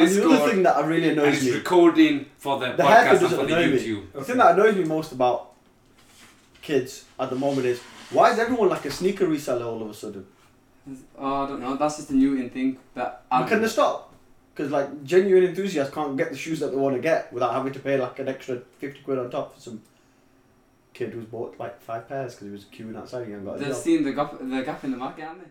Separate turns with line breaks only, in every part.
And the other
Discord,
thing that I really
and
annoys
it's
me,
recording for the,
the
podcast and
doesn't
for the
annoy me.
YouTube.
The thing that annoys me most about kids at the moment is why is everyone like a sneaker reseller all of a sudden?
Oh, I don't know. That's just a new in thing that.
But
I'm,
can they stop? Because like genuine enthusiasts can't get the shoes that they want to get without having to pay like an extra fifty quid on top for some kid who's bought like five pairs because he was queuing outside and he hadn't got a
They've
job.
seen the gap, the gap in the market, haven't they?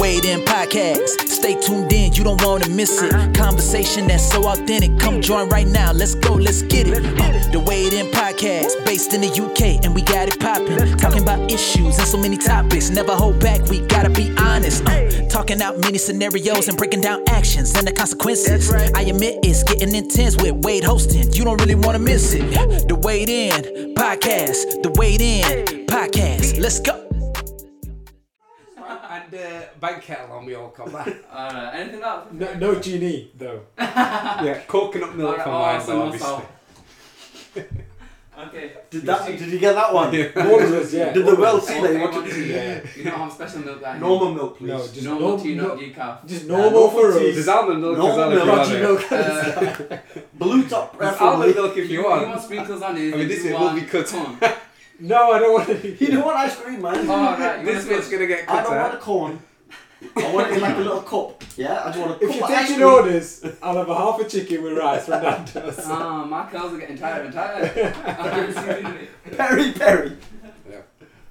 Wade In Podcast. Stay tuned in, you don't want to miss it. Conversation that's so authentic. Come join right now. Let's go, let's get it. Uh, the Wade In Podcast, based in the UK, and we got it popping. Talking about issues and so many topics. Never hold back, we gotta be honest. Uh, talking out many scenarios and breaking down actions and the consequences. I admit it's getting intense with Wade hosting. You don't really want to miss it. The Wade In Podcast. The Wade In Podcast. Let's go.
And uh, bank kettle on we all come back.
Alright, anything else?
No, no genie though.
yeah, coconut milk
Alright,
for
oh,
mine, though, obviously.
Okay.
Did that? Did you get that one?
Yeah.
All of us, yeah.
Did the world see that you wanted to?
yeah. You don't have special milk guy.
Normal milk, please.
No, just
No
normal,
milk tea, not decaf.
just normal
normal
for
tea.
us.
There's almond milk
No
as
milk.
you want
Dodgy
it.
milk.
Uh,
Blue top
There's almond
preferably.
milk if you
you
want.
want sprinkles on it?
I mean, this will be cut.
On.
No, I don't want to.
You don't want ice cream, man.
Oh, right.
This
want
bit's gonna get cut
I
cut
don't want a
out.
cone. I want it in like a little cup. Yeah, I just want a cup
If you're
of ice
taking
cream.
orders, I'll have a half a chicken with rice from Nando's.
Ah, my curls are getting tired and tired. I can see it.
Peri peri.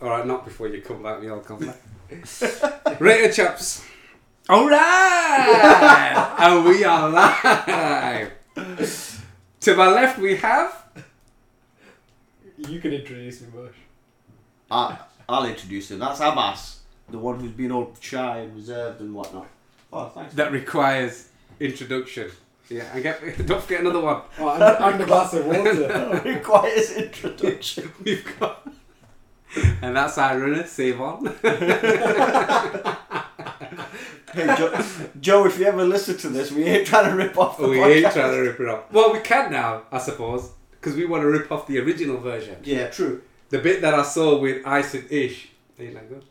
Alright, not before you come back, we all come back. Rated chaps. Alright! and we are live. To my left we have.
You can introduce me, Bush.
Ah, I'll introduce him. That's Abbas, the one who's been all shy and reserved and whatnot. Oh, thanks.
That requires introduction. Yeah, and get don't forget another one.
Oh, and, and a glass of water.
requires introduction.
We've got and that's our runner, save on.
Hey, Joe, Joe, if you ever listen to this, we ain't trying to rip off the
we
podcast.
ain't trying to rip it off. Well, we can now, I suppose, because we want to rip off the original version.
Yeah, true.
The bit that I saw with Ice and Ish. Ain't that good?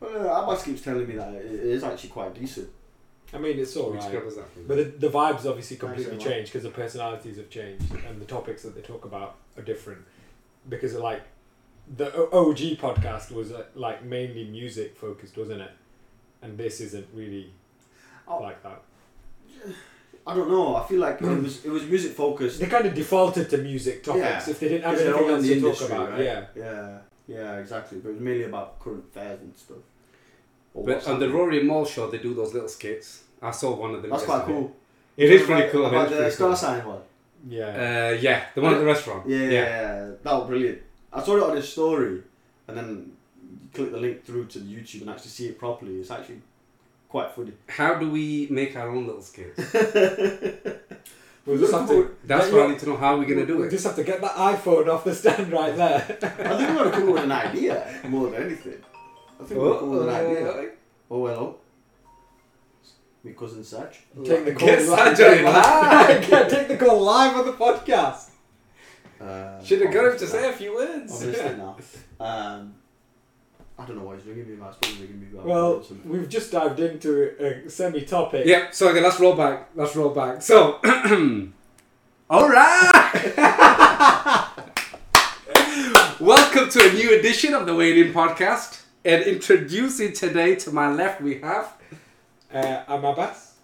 Well, uh, Abbas keeps telling me that it is actually quite decent.
I mean, it's
Which
alright.
scrub that?
But the, the vibes obviously completely changed because the personalities have changed and the topics that they talk about are different. Because like the OG podcast was uh, like mainly music focused, wasn't it? And this isn't really
Oh.
like that.
I don't know. I feel like it was it was music focused.
They kind of defaulted to music topics
Yeah.
if they didn't have
they're
anything
all in
else
the
to
industry,
talk about.
right?
Yeah.
Yeah, yeah, exactly. But it was mainly about current affairs and stuff. Or
But
what's
on the
happening.
Rory Mall show, they do those little skits. I saw one of them.
That's quite
yesterday.
cool.
It is
About-
pretty cool.
About
it
the
is
star
pretty
sign one.
Yeah.
Uh, yeah, the one at the restaurant.
Yeah, yeah, yeah, that was brilliant. I saw it on his story, and then you click the link through to the YouTube and actually see it properly. It's actually quite funny.
How do we make our own little skits?
We'll just have to.
That's
get
what I need to know. How are we going to do it?
we'll
it?
just have to get that iPhone off the stand right there.
I think we're gonna come up with an idea more than anything. I think we're going to come up with an idea. Oh hello, my cousin Saj.
Take the call
Get
live.
Sanjay live.
Get- Take the call live on the podcast.
Uh,
Should have got him to
obviously
say a few words.
Obviously now. Um, I don't know why he's ringing me. but I suppose he's ringing me. about
Well, we've just dived into a semi-topic.
Yeah, so okay, let's roll back. Let's roll back. So, all right. Welcome to a new edition of the Wade In podcast. And introducing today to my left, we have.
Uh, I'm Abbas.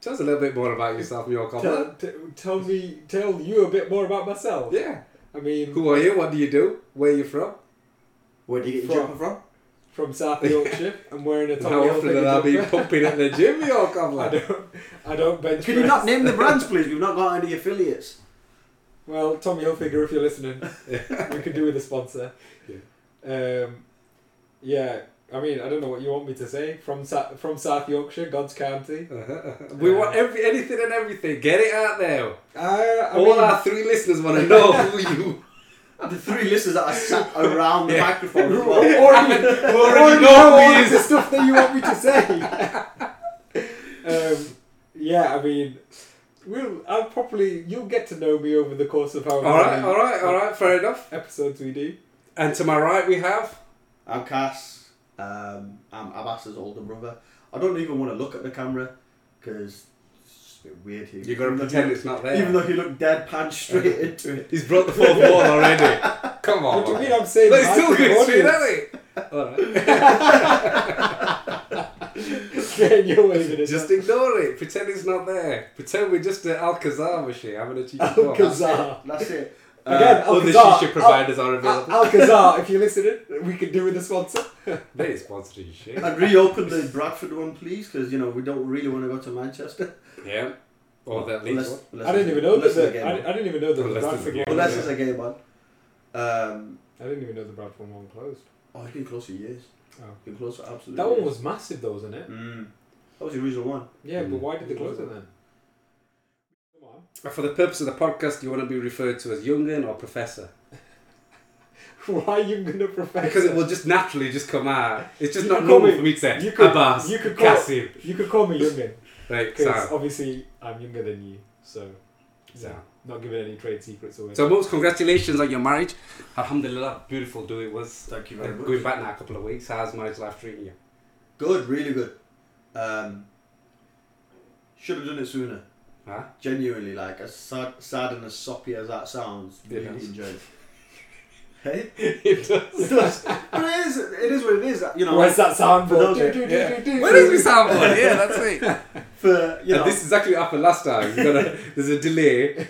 Tell us a little bit more about yourself, your
Tell, t- tell me, tell you a bit more about myself.
Yeah.
I mean,
Who are you? What do you do? Where are you from?
Where do you get your
From-
jumper from?
from South Yorkshire. I'm wearing a
And
Tommy
how often
Hilfiger
have I been pumping at the gym, your
I
comment?
don't, I don't bench
Can you not name the brands, please? We've not got any affiliates.
Well, Tommy Hilfiger, if you're listening, we could do with a sponsor. Um, yeah, I mean, I don't know what you want me to say. From Sa- from South Yorkshire, God's County.
We want every anything and everything. Get it out there.
I, I
All
mean,
our three listeners want to know who you
The three listeners that are sat around the
Yeah.
microphone as well.
already,
already
already
know
know all
is.
the stuff that you want me to say. um, yeah, I mean, we'll. I'll probably. You'll get to know me over the course of how
All right, all right, all right. Fair enough.
episodes we do.
And to my right, we have.
I'm Cass. Um, I'm Abbas's older brother. I don't even want to look at the camera because it's just a bit weird here.
You gotta pretend
he-
it's not there.
Even though he looked deadpan straight into it.
He's broke the fourth wall already. Come on.
What do you mean I'm saying
No, he's still
to the
going straight
audience?
at it. Alright.
Getting your way with it.
Just ignore it. Pretend it's not there. Pretend we're just an Alcazar machine having a cheeky talk.
Alcazar.
That's it.
Again,
Uh,
Other
Alcazar.
shisha providers are available.
Al- Alcazar, if you're listening, we could do with the sponsor.
they ain't sponsoring shit.
and reopen the Bradford one, please, because you know we don't really want to go to Manchester.
Yeah. Or that
Unless-
leads
unless
I didn't even know that.
unless
The,
game
I. I didn't even know that the
Unless
Bradford
game
one.
Unless
was-
it's a game on. Um,
I didn't even know the Bradford one closed.
oh, it's been close for years.
Oh.
Been close for absolutely.
That one was massive, though, wasn't it?
Mm. That was the original one.
Yeah, but
Mm.
why did they close it then? Come on.
For the purpose of the podcast, do you want to be referred to as Youngin or Professor?
Why are you gonna professor?
Because it will just naturally just come out. It's just
You
not normal
me-
for me to say
you could-
Abbas,
you could call-
Kasim.
You could call me youngin
Right,
because obviously I'm younger than you, so
Sam.
not giving any trade secrets away.
So, most congratulations on your marriage. Alhamdulillah, beautiful do it was.
Thank you very
Uh,
much.
Going back now a couple of weeks, how's marriage life treating you?
Good, really good. Um, should have done it sooner.
Huh?
Genuinely, like as sad, sad and as soppy as that sounds,
It
really
does.
enjoyed. it. Hey,
it does.
it does. But it is. It is what it is. You know,
Where's that sound
for those-
Do, do, do,
Yeah.
do, do.
Where is my soundboard? Yeah, that's it.
for you know.
and this is exactly what happened last time. You gotta, there's a delay.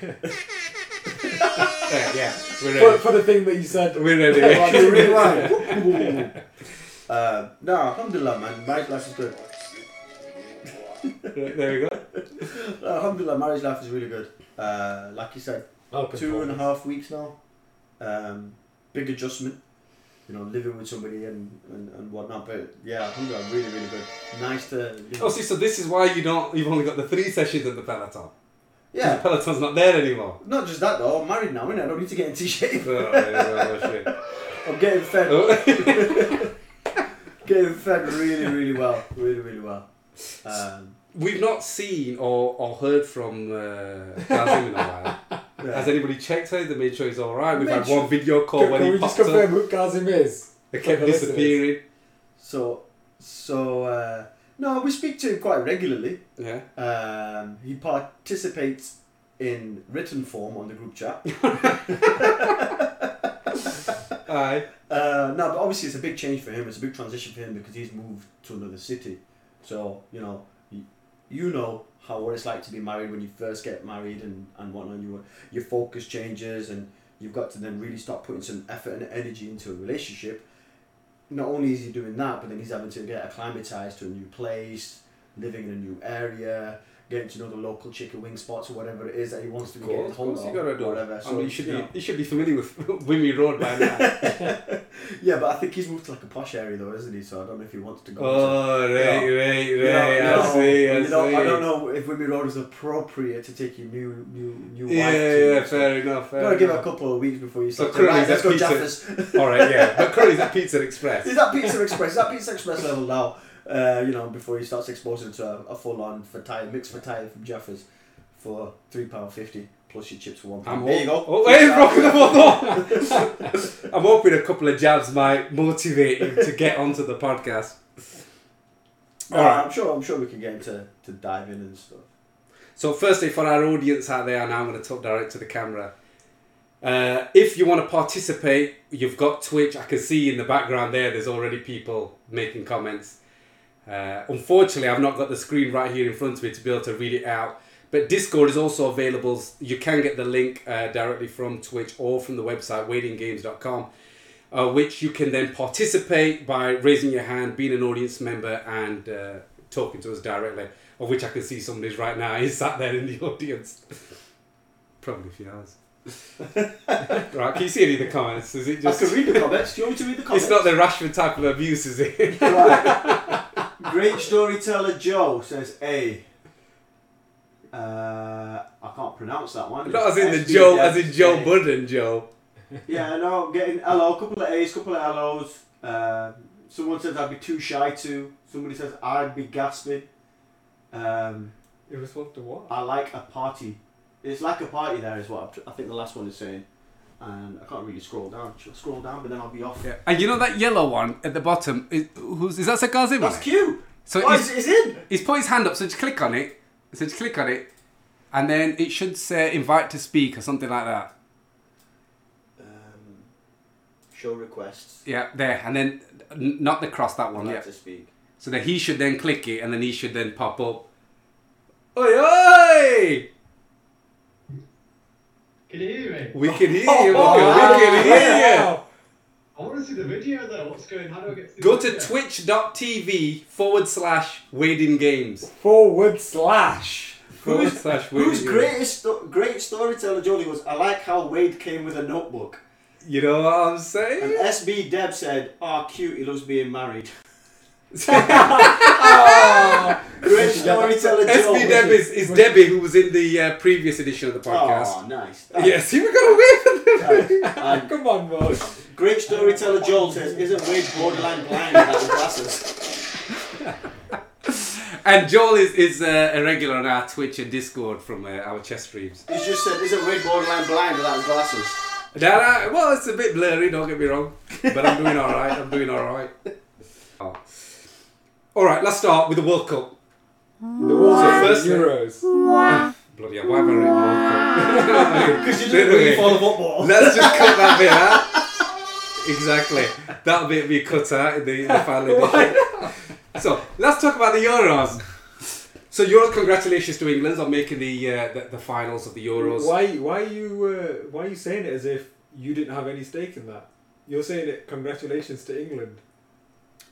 yeah, yeah,
For, for the thing that you said.
We're ready.
Oh, you rewind. uh, no, alhamdulillah, man. Marriage life is good.
there we go.
Alhamdulillah, marriage life is really good. Uh, like you said,
I'll
two and a half weeks now. Um, big adjustment. You know, living with somebody and, and, and whatnot. But yeah, alhamdulillah, really, really good. Nice to. You know,
Oh, see, so this is why you don't. You've only got the three sessions in the Peloton.
yeah.
the peloton's not there anymore.
Not just that though. I'm married now, innit? I don't need to get into shape.
Oh, yeah, oh, shit.
I'm getting fed.
Oh.
Getting fed really, really well. Really, really well. Um,
We've not seen or, or heard from uh, Kazim in a while.
yeah.
Has anybody checked her? They made sure he's alright. We've
Made
had one video call
Can,
when
can
he
we just confirm
up.
who Kazim is?
They kept disappearing.
So, so uh, no, we speak to him quite regularly.
Yeah.
Um, he participates in written form on the group chat.
Aye.
Uh, no, but obviously it's a big change for him. It's a big transition for him because he's moved to another city. So you know, you, know how what it's like to be married when you first get married and and whatnot. You your focus changes and you've got to then really start putting some effort and energy into a relationship. Not only is he doing that, but then he's having to get acclimatized to a new place, living in a new area, getting to know the local chicken wing spots or whatever it is that he wants to getting
course, of. Course, you gotta do.
Whatever.
I
So,
mean, you should
you
be
know.
you should be familiar with Wimmy Road by now.
Yeah, but I think he's moved to like a posh area though, isn't he? So I don't know if he wants to go. to,
oh, right, right, right.
you know,
I
you know,
see, I
you know,
see.
I don't know if Wimmy Road is appropriate to take your new new new
Yeah,
wife to.
yeah,
so
fair enough. Fair
Gotta give it a couple of weeks before you
So
start. So
currently
right, let's go Jaffers.
All right, yeah. But currently's at Pizza Express.
Is that Pizza Express? Is that Pizza Express level now? Uh, you know, before he starts exposing to a, a full on fataya, mixed fataya from Jaffers for three pound fifty plus your chips for one
I'm
pound. There you go.
Oh, hey, the I'm hoping a couple of jabs might motivate you to get onto the podcast.
No,
Alright.
I'm sure. I'm sure we can get into to dive in and stuff.
So, firstly, for our audience out there, now I'm going to talk direct to the camera. Uh, if you want to participate, you've got Twitch. I can see in the background there, there's already people making comments. Uh, unfortunately, I've not got the screen right here in front of me to be able to read it out. But Discord is also available. You can get the link uh, directly from Twitch or from the website waitinggames.com, uh, which you can then participate by raising your hand, being an audience member, and uh, talking to us directly. Of which I can see somebody's right now. He's sat there in the audience. Probably a few hours. right, can you see any of the comments? Is it just.
I can read the comments. Do you want me to read the comments?
It's not the Rashford type of abuse, is it?
Right. Great storyteller Joe says A. Uh, I can't pronounce that one.
Not as in the Joe, as in Joe Budden, Joe.
Yeah, no, getting hello, couple of A's, couple of hellos. Uh, someone says I'd be too shy to. Somebody says I'd be gasping. Um,
was response to what?
I like a party. It's like a party there is what I'm tr- I think the last one is saying. And I can't really scroll down. Should I scroll down? But then I'll be off. Yeah.
And you know that yellow one at the bottom? Is, who's, is that Sakazim?
That's cute.
So
oh,
he's,
it's, it's in.
he's put his hand up, so just click on it. So just click on it, and then it should say invite to speak or something like that.
Um, show requests.
Yeah, there, and then n- not the cross that one.
Like
Yeah.
to speak.
So then he should then click it, and then he should then pop up. Oi oi!
Can you hear me?
We can hear you. Walker, we oh, oh, can hear oh, you.
I want to see the video though. What's going? How do I get to see
Go
the
to
video?
twitch.tv forward slash Wading Games.
Forward slash.
Forward
Who's,
slash Wading
whose greatest sto- great storyteller Jody was? I like how Wade came with a notebook.
You know what I'm saying? And?
SB Deb said, "Oh, cute. He loves being married." Great storyteller.
SB Deb is, is Debbie, who was in the uh, previous edition of the podcast.
Oh, nice.
Yes, he we got away with it.
And
Come on, boss.
great storyteller Joel says, "Isn't Wade borderline blind without glasses?"
And Joel is, is uh, a regular on our Twitch and Discord from uh, our chess streams.
He's just said, "Isn't Wade borderline blind without glasses?"
Well, it's a bit blurry, don't get me wrong. But I'm doing alright, I'm doing alright. Oh. Alright, let's start with the World Cup.
The World Cup,
firstly-
Euros.
Bloody hell, why have I written World Cup?
Because you
didn't really
follow football.
Let's just cut that bit out. Exactly. That'll be, be cut out in the, in the final edition. So, let's talk about the Euros. So, Euros, congratulations to England on making the, uh, the the finals of the Euros.
Why? Why are you? Uh, why are you saying it as if you didn't have any stake in that? You're saying it. Congratulations to England.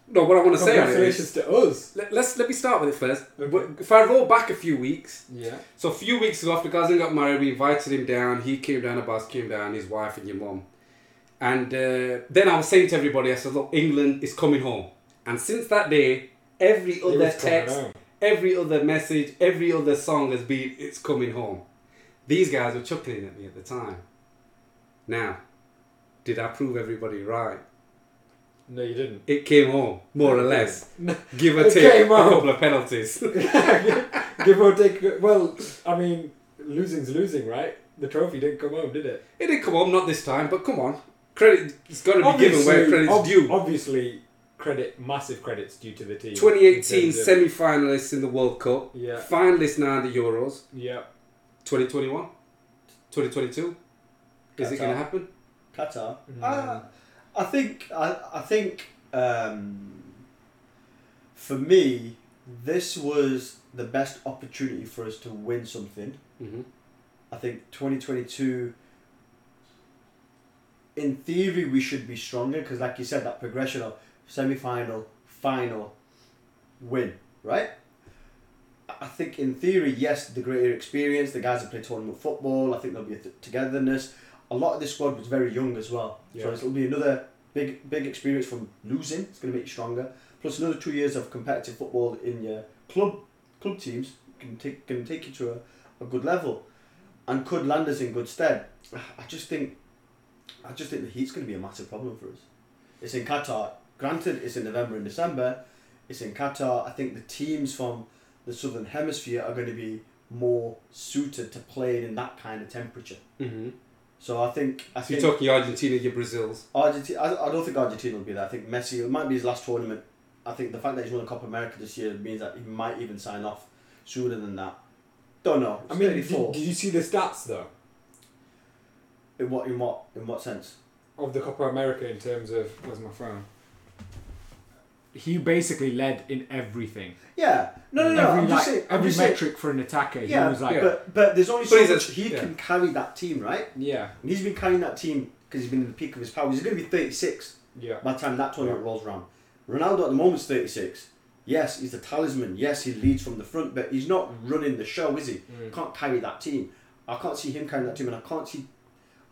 No, what I want to say on it
to us.
let, let's let me start with it first.
Okay.
If I roll back a few weeks,
Yeah.
so a few weeks ago after Gazan got married, we invited him down. He came down, Abbas came down, his wife and your mom. And uh, then I was saying to everybody, I said, look, England is coming home. And since that day, every other text, every other message, every other song has been, it's coming home. These guys were chuckling at me at the time. Now, did I prove everybody right?
No, you didn't.
It came home, more or less.
No.
Give or
It
take a
home.
couple of penalties.
Give or take. Well, I mean, losing's losing, right? The trophy didn't come home, did it?
It didn't come home, not this time, but come on. Credit, it's got to be given where credit's
ob-
due.
Obviously, credit, massive credits due to the team.
2018
in terms of-
semi finalists in the World Cup,
Yeah.
finalists now in the Euros.
Yeah.
2021? 2022? Is it going to happen?
Qatar.
Mm.
Uh, I think. I, I think. Um, for me, this was the best opportunity for us to win something.
Mm-hmm.
I think 2022. In theory, we should be stronger because, like you said, that progression of semi-final, final, win, right? I- I think in theory, yes, the greater experience. The guys have played tournament football. I think there'll be a th- togetherness. A lot of this squad was very young as well, so it'll be another big, big experience from losing. It's going to make you stronger. Plus another two years of competitive football in your club club teams can take can take you to a, a good level, and could land us in good stead. I just think, I just think the heat's going to be a massive problem for us. It's in Qatar. Granted, it's in November and December. It's in Qatar. I think the teams from the southern hemisphere are going to be more suited to playing in that kind of temperature.
Mm-hmm.
So I think I
So you're talking Argentina, your Brazils.
Argentina. I, I don't think Argentina will be there. I think Messi. It might be his last tournament. I think the fact that he's won the Copa America this year means that he might even sign off sooner than that. Don't know.
I mean, did, did you see the stats though
in what in what in what sense?
of the Copa America in terms of where's my phone? He basically led in everything.
Yeah. No, no, no.
every
I'm
like,
just saying. I'm
every
just saying-
metric for an attacker.
Yeah,
he was like,
but but there's only
But
so
he's
much he
yeah.
can carry that team, right?
yeah,
And he's been carrying that team because he's been in the peak of his power. He's going to be 36
yeah.
by the time that tournament rolls around. Ronaldo at the moment's 36. Yes, he's the talisman. Yes, he leads from the front, but he's not running the show, is he?
Mm.
Can't carry that team. I can't see him carrying that team, and I can't see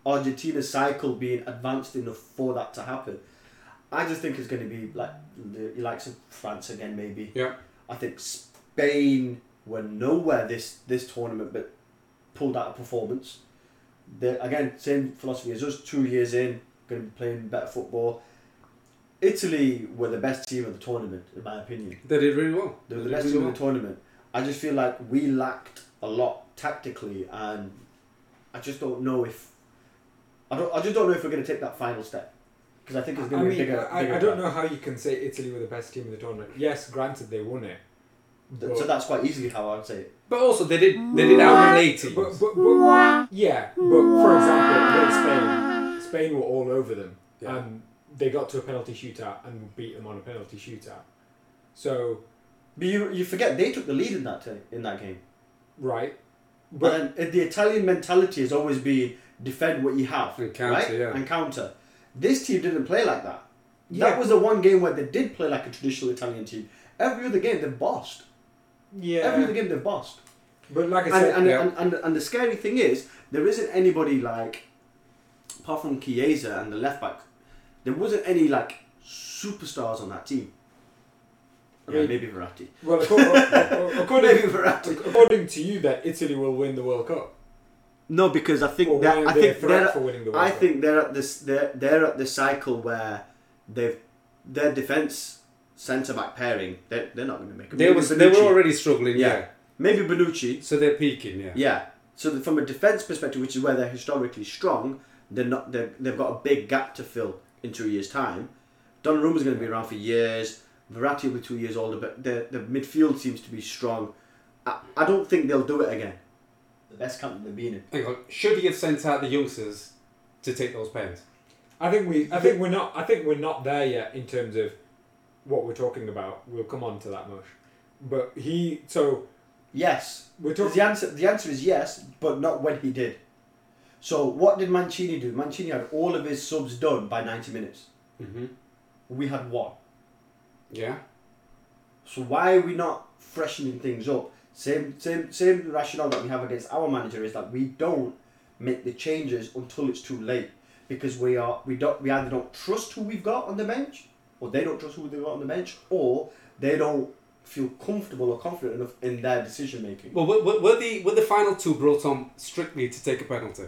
Argentina's cycle being advanced enough for that to happen. I just think it's going to be like the likes of France again, maybe.
Yeah.
I think Spain were nowhere this this tournament, but pulled out a performance. They again same philosophy as us. Two years in, going to be playing better football. Italy were the best team of the tournament, in my opinion.
They did really well.
They were
They
the best
really
team
well.
of the tournament. I just feel like we lacked a lot tactically, and I just don't know if I don't. I just don't know if we're going to take that final step because I think it's
I
going to
mean,
be a bigger.
I,
bigger
I don't know how you can say Italy were the best team in the tournament. Yes, granted they won it,
Th- so that's quite easily how I would say it.
But also, they did they did outplay teams.
But, but, but yeah, but for example, against Spain, Spain were all over them,
Yeah.
and they got to a penalty shootout and beat them on a penalty shootout. So
But you, you forget they took the lead in that t- in that game.
right,
But
but
then, uh, the Italian mentality has always been defend what you have,
And counter,
right?
yeah.
And counter. This team didn't play like that.
Yeah.
That was the one game where they did play like a traditional Italian team. Every other game they've bossed.
yeah,
Every other game they've bossed.
but like I
And,
said,
and,
yeah.
and, and, and the scary thing is, there isn't anybody like, apart from Chiesa and the left back, there wasn't any like superstars on that team. I mean,
Yeah.
maybe Verratti.
well, according,
Maybe
according,
Verratti.
according to you, that Italy will win the World Cup.
No, because I think that I think they're,
for winning the World
I think they're at this they're they're at the cycle where they've their defense centre back pairing they're, they're not going to make it.
They was they were already struggling.
Yeah.
Yeah.
maybe Bonucci.
So they're peaking. Yeah.
Yeah. So from a defense perspective, which is where they're historically strong, they're not they're, they've got a big gap to fill in two years' time. Donnarumma's going to be around for years. Verratti will be two years older, but the the midfield seems to be strong. I, I don't think they'll do it again. The best company to be in.
Hang on. Should he have sent out the youngsters to take those pens?
I think we. I think we're not. I think we're not there yet in terms of what we're talking about. We'll come on to that much. But he. So
Yes,
we're talking.
The answer, the answer is yes, but not when he did. So what did Mancini do? Mancini had all of his subs done by 90 minutes.
Mm-hmm.
We had one.
Yeah.
So why are we not freshening things up? Same, same, same rationale that we have against our manager is that we don't make the changes until it's too late because we are we don't we either don't trust who we've got on the bench, or they don't trust who they've got on the bench, or they don't feel comfortable or confident enough in their decision making.
Well, were, were, were the were the final two brought on strictly to take a penalty?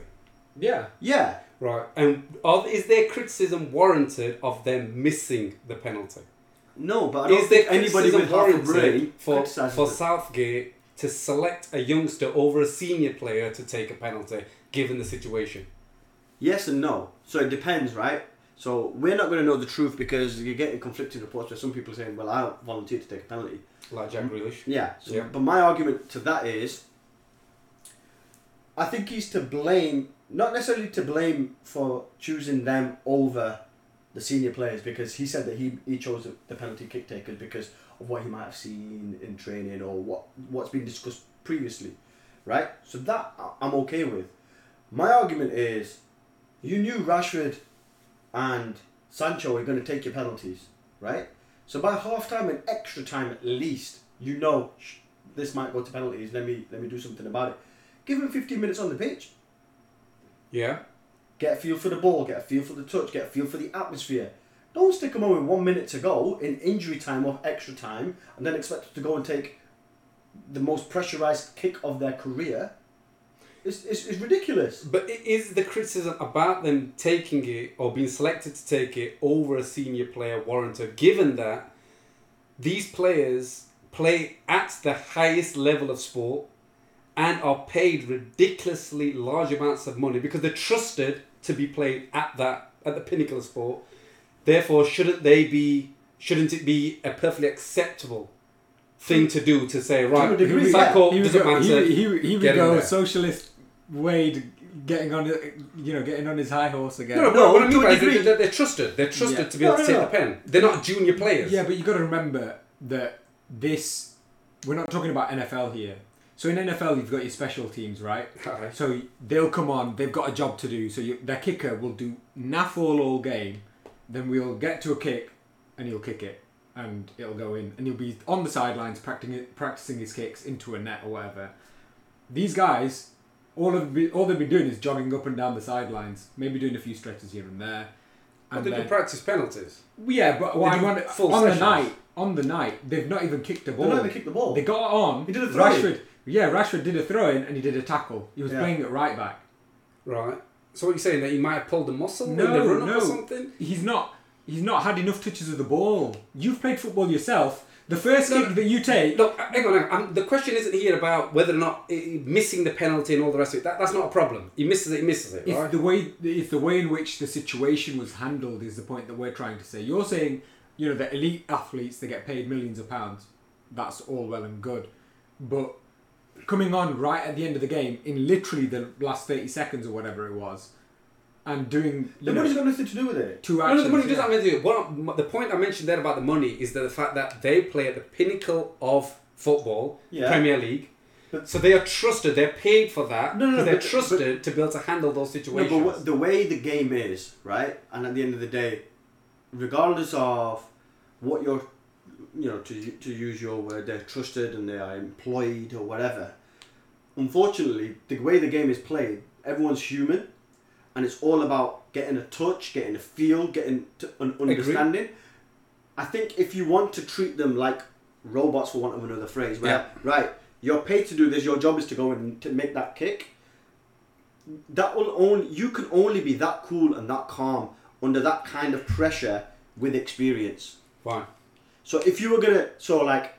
Yeah.
Yeah,
Right. And are, is there criticism warranted of them missing the penalty?
no, but I don't
Is there
think anybody
criticism
with half a
warranted
brain
for, for. Southgate to select a youngster over a senior player to take a penalty, given the situation?
Yes and no. So it depends, right? So we're not going to know the truth because you're getting conflicting reports where some people are saying, "Well, I volunteered to take a penalty."
Like Jack Grealish.
Yeah. So,
Yeah.
But my argument to that is, I think he's to blame, not necessarily to blame for choosing them over the senior players because he said that he, he chose the, the penalty kick takers because of what he might have seen in training or what what's been discussed previously, right? So that I'm okay with. My argument is, you knew Rashford and Sancho were going to take your penalties, right? So by half time and extra time at least, you know "Shh, this might go to penalties. Let me let me do something about it. Give him 15 minutes on the pitch.
Yeah.
Get a feel for the ball. Get a feel for the touch. Get a feel for the atmosphere. Don't stick them on with one minute to go in injury time or extra time, and then expect to go and take the most pressurized kick of their career. It's, it's, it's ridiculous.
But is the criticism about them taking it or being selected to take it over a senior player warranted, given that these players play at the highest level of sport and are paid ridiculously large amounts of money because they're trusted to be played at that at the pinnacle of sport. Therefore, shouldn't they be? Shouldn't it be a perfectly acceptable thing to do to say right?
a degree,
Sacco
we
doesn't
go.
matter.
Here, here, here we go. Socialist Wade getting on, you know, getting on his high horse again.
No, no,
No,
what I mean
to
by is
degree.
they're, they're trusted. They're trusted
Yeah.
to be able
No,
to
no,
take the pen. They're not junior players.
Yeah, but you've got to remember that this, we're not talking about NFL here. So in NFL, you've got your special teams, right?
Okay.
So they'll come on, they've got a job to do. So you, their kicker will do naff all all game. Then we'll get to a kick, and he'll kick it, and it'll go in, and he'll be on the sidelines practicing practicing his kicks into a net or whatever. These guys, all of all they've been doing is jogging up and down the sidelines, maybe doing a few stretches here and there.
But
And
they do
then,
practice penalties.
yeah, but what
They
I want
full
on the night, on the night, they've not even kicked a
They
ball.
don't even kick the ball.
They got on.
He did a throw-in.
Rashford, yeah, Rashford did a throw in and he did a tackle. He was
Yeah.
playing it right back.
Right. So what you're saying that he might have pulled a muscle in
No,
the run up
no.
or something?
He's not. He's not had enough touches of the ball. You've played football yourself. The first
No,
kick that you take.
Look, hang on. Hang on. Um, the question isn't here about whether or not missing the penalty and all the rest of it. That, that's not a problem. He misses it. He misses it.
It's
Right.
the way it's the way in which the situation was handled is the point that we're trying to say. You're saying, you know, the elite athletes they get paid millions of pounds. that's all well and good. But coming on right at the end of the game, in literally the last 30 seconds or whatever it was, and doing
The
you know,
money's got nothing to do with it.
two
No,
actions.
no, the money
yeah.
doesn't have anything. to do- What the point I mentioned there about the money is that the fact that they play at the pinnacle of football,
Yeah.
Premier League.
But-
so they are trusted. They're paid for that.
No, no, no,
'cause they're
but-
trusted to be able to handle those
No,
situations.
but what, the way the game is, right? And at the end of the day, regardless of what you're, you know, to to use your word, they're trusted and they are employed or whatever. Unfortunately, the way the game is played, everyone's human, and it's all about getting a touch, getting a feel, getting to an understanding. I think if you want to treat them like robots, for want of another phrase, where
Yeah.
right, you're paid to do this, your job is to go and to make that kick that will only you can only be that cool and that calm under that kind of pressure with experience.
Fine.
So if you were gonna so like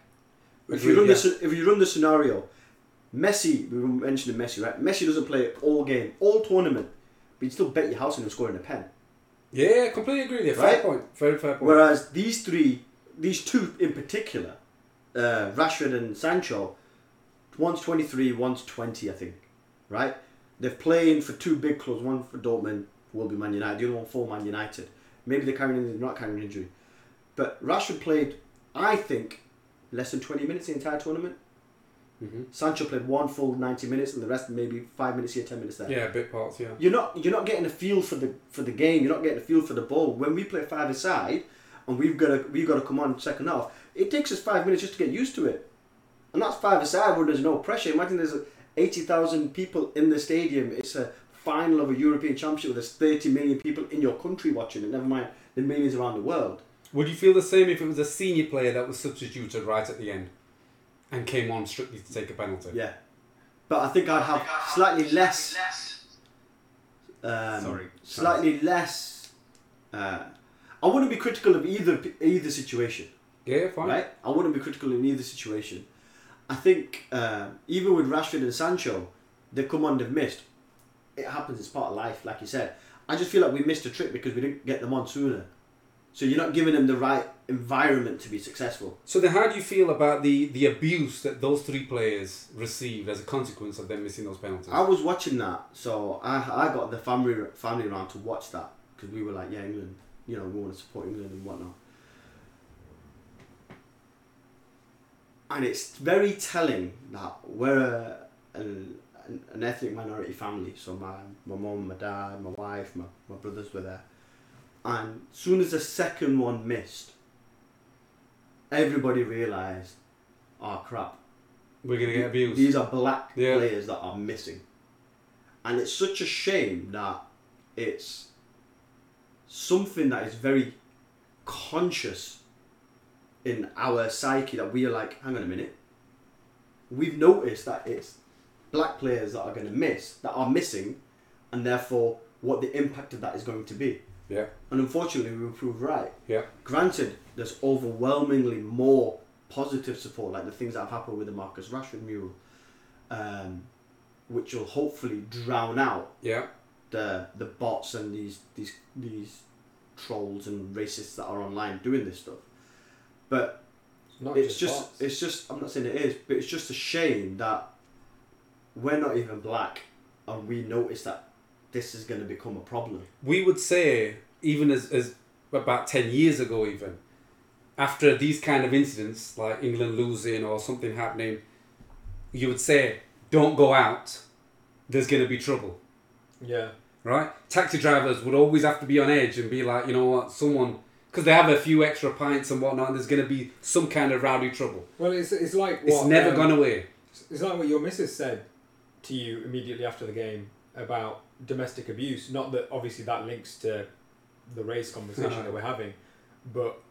if you run
yeah.
this if you run the scenario, Messi we were mentioning Messi right? Messi doesn't play all game, all tournament, but you still bet your house on him scoring a pen.
Yeah, completely agree with you. Fair
Right?
point. Very fair point.
Whereas these three, these two in particular, uh, Rashford and Sancho, one's 23, one's 20, I think, right? They're playing for two big clubs, one for Dortmund, who will be Man United, the other one for Man United. Maybe they're carrying, they're not carrying an injury. But Rashford played, I think, less than 20 minutes the entire tournament.
Mhm.
Sancho played one full 90 minutes and the rest maybe five minutes here, 10 minutes there.
yeah, bit parts. Yeah.
You're not you're not getting a feel for the for the game. You're not getting a feel for the ball. When we play five aside, and we've got to we've got to come on second half, it takes us five minutes just to get used to it, and that's five aside where there's no pressure. Imagine there's eighty thousand people in the stadium. It's a final of a European Championship where there's thirty million people in your country watching it. Never mind the millions around the world.
Would you feel the same if it was a senior player that was substituted right at the end and came on strictly to take a penalty?
Yeah, but I think I'd have slightly less. Um,
Sorry.
Slightly less. Uh, I wouldn't be critical of either either situation.
Yeah, fine.
right? I wouldn't be critical in either situation. I think uh, even with Rashford and Sancho, they come on, they've missed. It happens, it's part of life, like you said. I just feel like we missed a trick because we didn't get them on sooner. So you're not giving them the right environment to be successful.
So then, how do you feel about the the abuse that those three players received as a consequence of them missing those penalties?
I was watching that, so I, I got the family family around to watch that because we were like, yeah, England, you know, we want to support England and whatnot. And it's very telling that we're a, an, an ethnic minority family. So my my mum, my dad, my wife, my, my brothers were there. And soon as the second one missed, everybody realised, oh crap,
We're gonna get abused.
these are black
Yeah.
players that are missing. And it's such a shame that it's something that is very conscious in our psyche that we are like, hang on a minute. We've noticed that it's black players that are going to miss, that are missing, and therefore what the impact of that is going to be.
Yeah.
And unfortunately, we were proved right.
Yeah.
Granted, there's overwhelmingly more positive support, like the things that have happened with the Marcus Rashford mural, um, which will hopefully drown out
Yeah.
the the bots and these these these trolls and racists that are online doing this stuff. But
Not
it's just
bots.
it's just I'm not saying it is, but it's just a shame that we're not even black and we notice that this is going to become a problem.
we would say even as, as about 10 years ago even after these kind of incidents like england losing or something happening you would say don't go out. There's going to be trouble.
Yeah.
right? Taxi drivers would always have to be on edge and be like you know what? Someone because they have a few extra pints and whatnot and there's going to be some kind of rowdy trouble.
Well, it's, it's like
it's never
um,
gone away.
It's like what your missus said to you immediately after the game about domestic abuse. Not that obviously that links to the race conversation that we're having, but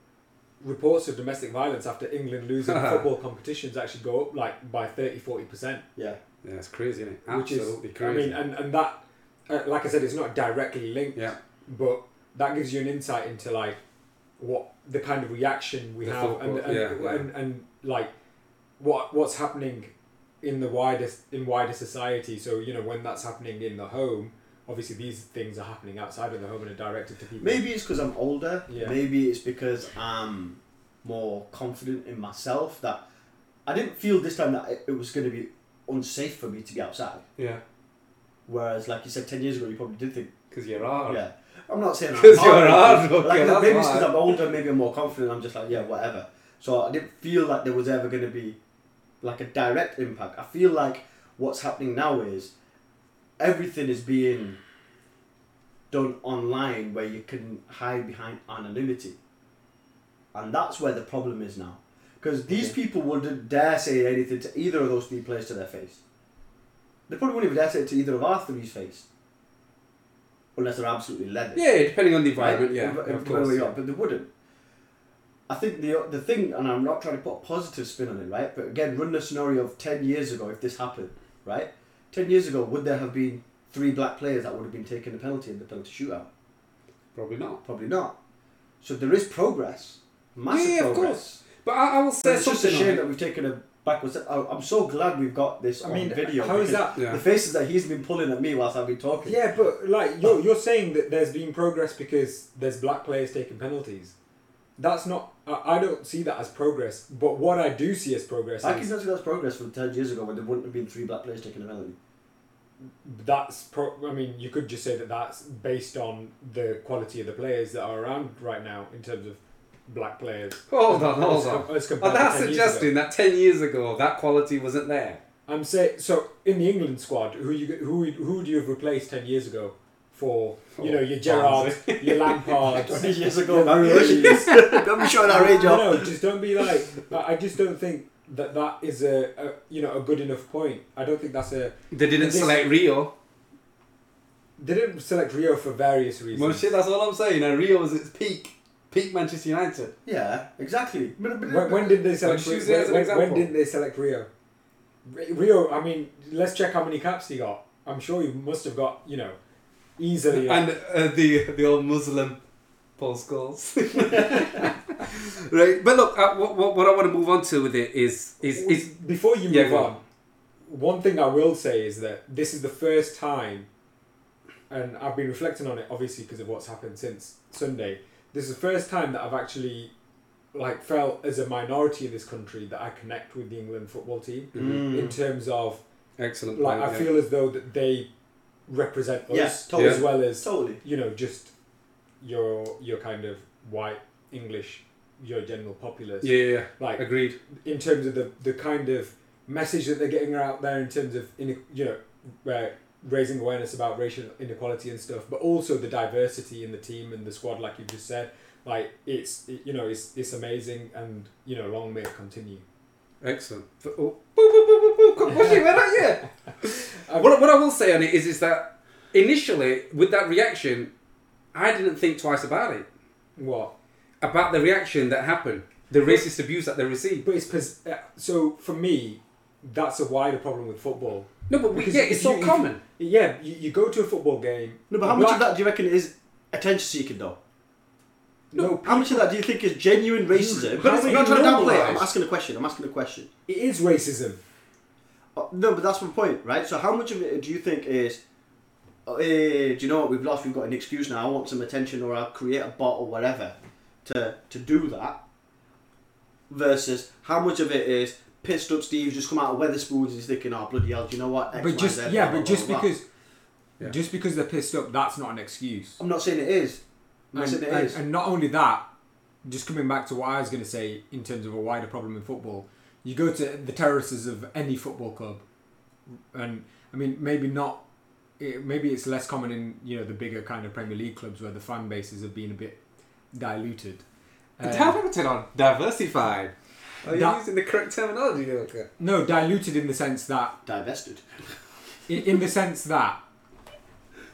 reports of domestic violence after England losing football competitions actually go up like by 30 40%,
Yeah.
yeah it's crazy isn't it
which
absolutely
is,
crazy
I mean, and, and that, uh, like I said, it's not directly linked,
yeah
but that gives you an insight into like what the kind of reaction we
The
have and,
football-
and,
yeah, yeah.
and and like what what's happening in the wider in wider society so you know when that's happening in the home obviously these things are happening outside of the home and are directed to people
Maybe it's because I'm older.
Yeah.
Maybe it's because I'm more confident in myself that I didn't feel this time that it, it was going to be unsafe for me to be outside.
Yeah.
Whereas, like you said, ten years ago, you probably did think,
Because you're hard.
yeah. I'm not saying I'm
'Cause
hard,
you're hard,
but like, maybe it's because I'm older, maybe I'm more confident. I'm just like, yeah, whatever. So I didn't feel like there was ever going to be like a direct impact. I feel like what's happening now is everything is being hmm. done online where you can hide behind anonymity. And that's where the problem is now. Because these people wouldn't dare say anything to either of those three players to their face. They probably wouldn't even dare say it to either of our three's face. Unless they're absolutely leathered.
Yeah, depending on the environment,
Right?
yeah,
If-
of
if-
course.
we
yeah.
are, but they wouldn't. I think the the thing, and I'm not trying to put a positive spin on it, right? But again, run the scenario of ten years ago, if this happened, right? Ten years ago, would there have been three black players that would have been taking the penalty in the penalty shootout?
Probably not.
Probably not. So there is progress, massive
Yeah, of
progress.
course. But I, I will
But
say
it's just a shame that we've taken a backwards. I'm so glad we've got this
I
on
mean,
video.
how is that?
Yeah.
The faces that he's been pulling at me whilst I've been talking.
Yeah, but like you're you're saying that there's been progress because there's black players taking penalties. That's not. I, I don't see that as progress. But what I do see as progress
I can
is
see that's progress from ten years ago when there wouldn't have been three black players taking a penalty.
that's. Pro, I mean, you could just say that that's based on the quality of the players that are around right now in terms of black players.
Hold on,
As
hold
com-
on.
as compared
Oh,
to
that's
10 years ago.
suggesting that 10 years ago that quality wasn't there.
I'm saying so in the England squad, who you who who would you have replaced ten years ago for you know your Gerrard, your Lampard,
Twenty years ago,
your
Barry Don't be showing our age
no,
off.
no, just don't be like. I I just don't think that that is a, a you know a good enough point. I don't think that's a.
They didn't
This-
select Rio.
They didn't select Rio for various reasons.
Well, shit, that's all I'm saying. And Rio was its peak. Peak Manchester United.
Yeah, exactly. But- but-
When, when did they select?
choose
Rio?
it
When, when, did they select Rio? Rio. I mean, let's check how many caps he got. I'm sure he must have got you know easily.
And uh, the the old Muslim Paul Scholes. right, but look, uh, what, what, what I want to move on to with it is is is
before you move
Yeah, go
on,
on.
one thing I will say is that this is the first time, and I've been reflecting on it obviously because of what's happened since Sunday. This is the first time that I've actually, like, felt as a minority in this country that I connect with the England football team
Mm.
in terms of
excellent.
like
point,
I
yeah.
feel as though that they represent us
Yeah, totally.
as well as
Totally.
you know just your your kind of white English, your general populace.
yeah, yeah, yeah.
Like
agreed.
in terms of the, the kind of message that they're getting out there in terms of in, you know uh, raising awareness about racial inequality and stuff but also the diversity in the team and the squad like you just said like it's it- you know it's it's amazing and you know long may it continue
Excellent. F- Oh, boo, boo, boo, boo, boo. Come pushing, where are you? what, what I will say on it is, is that initially, with that reaction, I didn't think twice about it.
what
About the reaction that happened, the racist abuse that they received.
but it's pos- uh, so for me that's a wider problem with football
No, but we,
Because
yeah, it's so
you- if-
common.
yeah you, you go to a football game
No, but how
a
much of that do you reckon is attention seeking though?
no
How much of that do you think is genuine racism?
But
I'm not trying to downplay it. I'm asking a question. I'm asking a question.
it is racism
Uh, no, but that's my point, right? So how much of it do you think is? Uh, do you know what we've lost? We've got an excuse now. I want some attention, or I'll create a bot or whatever to to do that. Versus how much of it is pissed up? Steve's just come out of Wetherspoons and he's thinking, "Oh bloody hell!" Do you know what? X,
but
Y,
just
Z,
yeah
blah, blah,
but just
blah, blah."
because
Yeah.
just because they're pissed up that's not an excuse
I'm not saying it is. I'm
and,
saying it
and,
is.
and not only that, just coming back to what I was going to say in terms of a wider problem in football, you go to the terraces of any football club, and I mean maybe not, it, maybe it's less common in you know the bigger kind of Premier League clubs where the fan bases have been a bit diluted. Um,
Diluted on diversified. Are you
That-
using the correct terminology, okay?
no, diluted in the sense that
Divested.
in, in the sense that,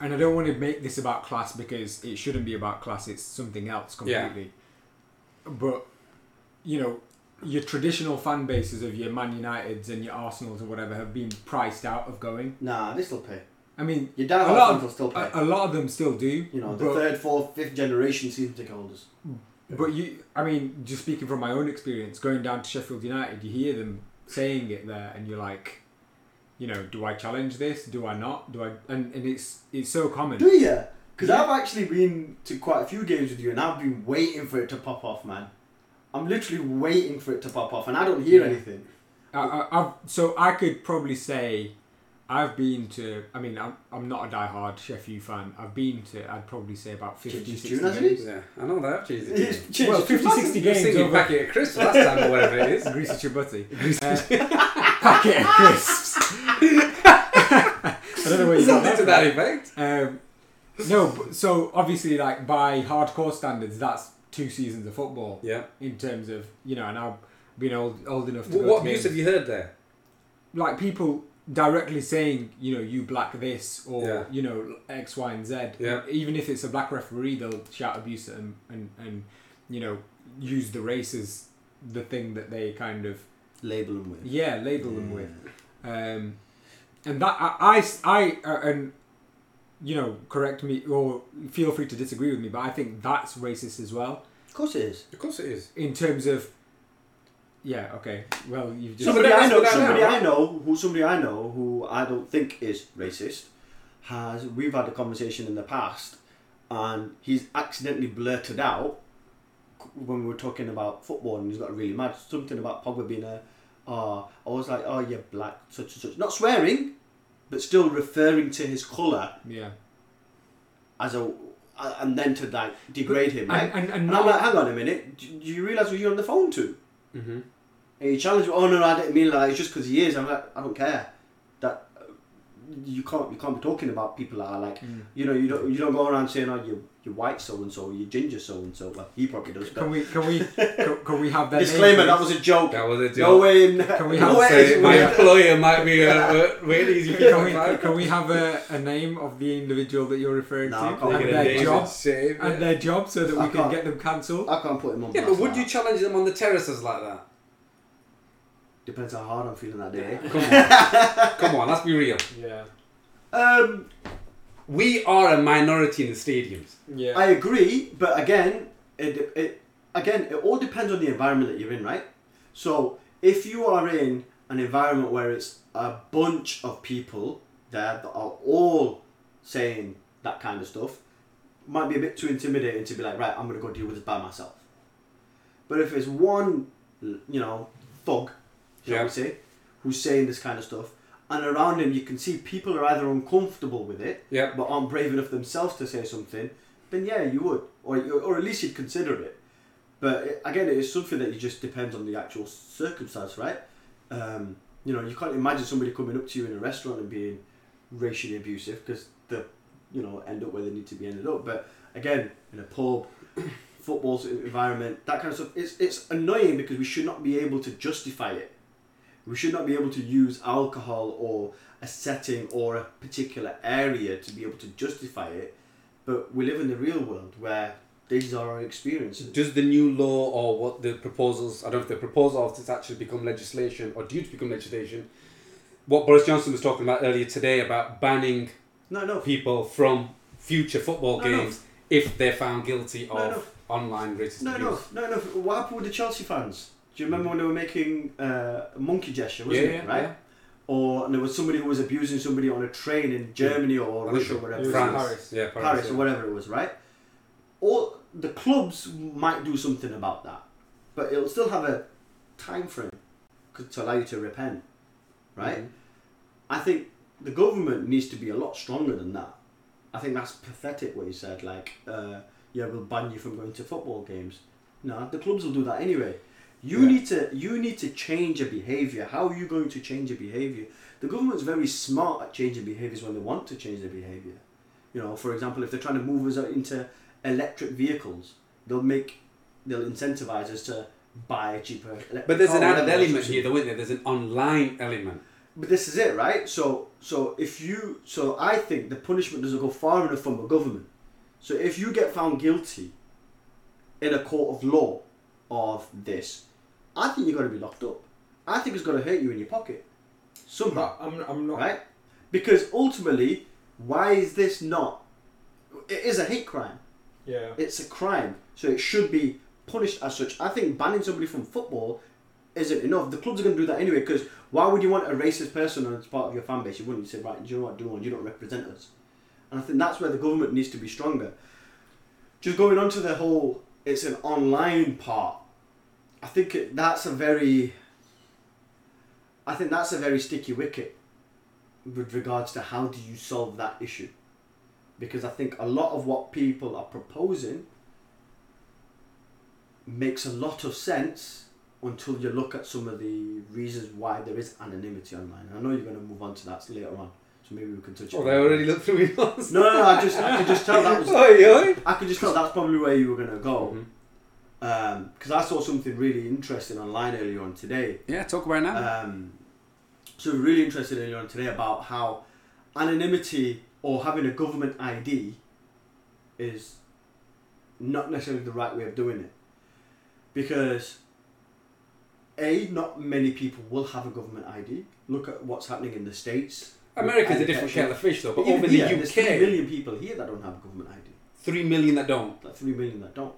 and I don't want to make this about class because it shouldn't be about class. It's something else completely.
Yeah.
completely. But you know, your traditional fan bases of your Man Uniteds and your Arsenals or whatever have been priced out of going.
Nah, they still pay.
I mean,
Your
a lot of
will still pay.
a, a lot of them still do.
you know, the
but,
third, fourth, fifth generation season ticket holders. Mm.
but you, I mean, just speaking from my own experience, going down to Sheffield United, you hear them saying it there, and you're like, you know, do I challenge this? Do I not? Do I? And, and it's it's so common.
Do you? Because
Yeah.
I've actually been to quite a few games with you, and I've been waiting for it to pop off, man. I'm literally waiting for it to pop off, and I don't hear
Yeah.
anything.
I, I, I've, so I could probably say I've been to. I mean, I'm, I'm not a die-hard Sheff U fan. I've been to. I'd probably say about 50,
Changes
60
tune, hasn't
games.
Yeah, I know that. Jesus.
It's changed
Well,
it
50, 60 games
singing
over.
packet of crisps last time or whatever it is.
Greasy Chip Butty. Uh, packet of crisps. I don't know where you got that
to that effect.
Um, no, but- so obviously, like by hardcore standards, that's two seasons of football
Yeah.
in terms of you know, and I've been old old enough to
What, what
to
abuse
games.
have you heard there?
like people directly saying, you know, you black this or
Yeah.
you know X, Y, and Z.
Yeah.
Even if it's a black referee, they'll shout abuse at them and and you know use the race as the thing that they kind of
label them with.
yeah label them with. Um, and that I, I, I uh, and you know correct me or feel free to disagree with me, but I think that's racist as well
Of course it is.
Of course it is.
in terms of yeah okay well you've just
Somebody I know, somebody. I know, who somebody I know who I don't think is racist, has we've had a conversation in the past, and he's accidentally blurted out when we were talking about football, and he's got really mad something about Pogba being a, uh, I was like, oh you're black, such and such, not swearing, but still referring to his colour
yeah
as a, and then to like degrade him, right?
and, and, and
And I'm like, hang on a minute, do, do you realise who you're on the phone to?
Mm-hmm.
And he challenged me. Oh no, no, I didn't mean like it's just because he is. I'm like, I don't care. That you can't you can't be talking about people that are like
Mm.
you know you don't you don't go around saying oh you you're white so and so your ginger so and so. Well, he probably does.
Can we can we can, can we have that
disclaimer, that was a joke.
That was a joke.
No way in.
Can we
no
have-
way
Say, my employer might be uh, uh, really easy
can we, can we have a, a name of the individual that you're referring
No,
to
I
and their
name.
job
Shame, yeah.
and their job so that we
I
can
can't.
get them cancelled
I can't put him on.
Yeah, but would
like
you challenge them on the terraces like that?
Depends how hard I'm feeling that day.
Come on. Come on, let's be real.
yeah
Um,
We are a minority in the stadiums.
yeah
I agree, but again, it, it again it all depends on the environment that you're in, right? So if you are in an environment where it's a bunch of people there that are all saying that kind of stuff, might be a bit too intimidating to be like, right, I'm gonna go deal with this by myself. But if it's one, you know, thug, shall
Yeah.
we say, who's saying this kind of stuff, and around him you can see people are either uncomfortable with it,
Yeah.
but aren't brave enough themselves to say something, then yeah, you would, or or at least you'd consider it. But it, again, it is something that it just depends on the actual circumstance, right? Um, you know, you can't imagine somebody coming up to you in a restaurant and being racially abusive because they, you know, end up where they need to be ended up. But again, in a pub, football environment, that kind of stuff, it's it's annoying because we should not be able to justify it. We should not be able to use alcohol or a setting or a particular area to be able to justify it. But we live in the real world where these are our experiences.
Does the new law or what the proposals, I don't know if the proposal of this actually become legislation or due to become legislation, what Boris Johnson was talking about earlier today about banning
No, no.
people from future football
No, no.
games if they're found guilty of
no.
online racist
No, no, no, no. What happened with the Chelsea fans? Do you remember when they were making uh, a monkey gesture, wasn't
Yeah,
it?
yeah,
Right?
yeah.
Or and there was somebody who was abusing somebody on a train in Germany or
I
Russia or whatever.
was
France.
Paris.
Yeah, Paris.
Paris
yeah.
or whatever it was, right? Or the clubs might do something about that, but it'll still have a time frame to allow you to repent, right?
Mhm.
I think the government needs to be a lot stronger than that. I think that's pathetic what you said. Like, uh, yeah, we'll ban you from going to football games. No, the clubs will do that anyway. You
Yeah.
need to you need to change a behavior. How are you going to change a behavior? The government's very smart at changing behaviors when they want to change their behavior. You know, for example, if they're trying to move us into electric vehicles, they'll make they'll incentivize us to buy a cheaper electric
But there's an added element here, though, isn't there? There's an online element.
But this is it, right? So, so if you, so I think the punishment doesn't go far enough from a government. So if you get found guilty in a court of law of this, I think you're going to be locked up. I think it's going to hurt you in your pocket somehow,
I'm, I'm not
right? Because ultimately, why is this not? It is a hate crime.
yeah
It's a crime, so it should be punished as such. I think banning somebody from football isn't enough. The clubs are going to do that anyway. Because why would you want a racist person as part of your fan base? You wouldn't You say, right? Do you know what, do one? You don't represent us. And I think that's where the government needs to be stronger. Just going on to the whole, it's an online part. I think it, that's a very. I think that's a very sticky wicket with regards to how do you solve that issue. Because I think a lot of what people are proposing makes a lot of sense until you look at some of the reasons why there is anonymity online. And I know you're going to move on to that later on, so maybe we can touch.
Oh,
on
they
that.
already looked through me.
No, no, no. I just, I could just tell that was.
Oi, oi.
I could just tell that's probably where you were going to go.
Mhm.
Because I saw something really interesting online earlier on today.
Yeah, talk about it now.
Um, so really interested earlier on today about how anonymity or having a government ID is not necessarily the right way of doing it. Because A, not many people will have a government ID. Look at what's happening in the States.
America's a different kettle of fish, though. But
even
over in the
here, there's three
UK,
million people here that don't have a government ID.
three million that don't.
Like three million that don't.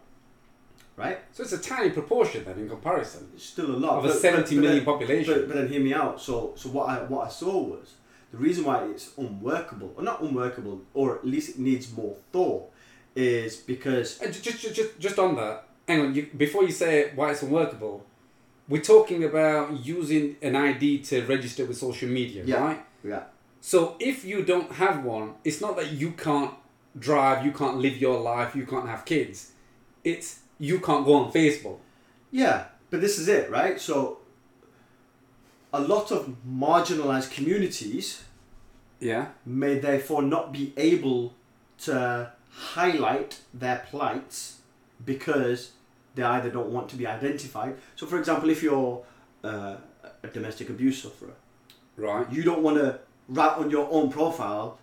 Right?
So it's a tiny proportion then in comparison
It's still a lot.
of a
But- but-
seventy
but
million
then-
population.
But, but then hear me out. So so what I what I saw was the reason why it's unworkable, or not unworkable, or at least it needs more thought, is because
Uh, just, just, just, just on that, hang on. You, before you say why it's unworkable, we're talking about using an ID to register with social media,
Yeah.
right?
yeah
So if you don't have one, it's not that you can't drive, you can't live your life, you can't have kids. It's you can't go on Facebook.
yeah, but this is it, right? So a lot of marginalized communities
Yeah.
may therefore not be able to highlight their plights because they either don't want to be identified. So, for example, if you're uh, a domestic abuse sufferer,
Right.
you don't want to write on your own profile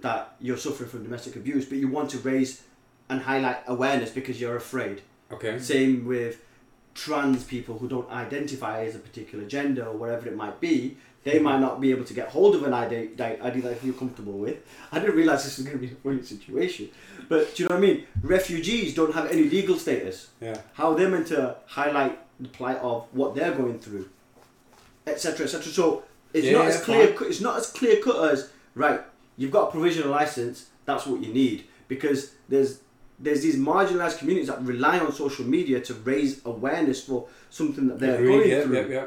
that you're suffering from domestic abuse, but you want to raise and highlight awareness because you're afraid.
Okay.
Same with trans people who don't identify as a particular gender or whatever it might be. They might not be able to get hold of an ID, ID that they feel comfortable with. I didn't realize this was going to be a funny situation. But do you know what I mean? Refugees don't have any legal status.
Yeah.
How are they meant to highlight the plight of what they're going through, etc., etc. So it's
Yeah,
not as clear.
fine.
It's not as clear cut as right. You've got a provisional license. That's what you need because there's there's these marginalized communities that rely on social media to raise awareness for something that they're
Agreed,
going
yeah,
through
yeah, yeah.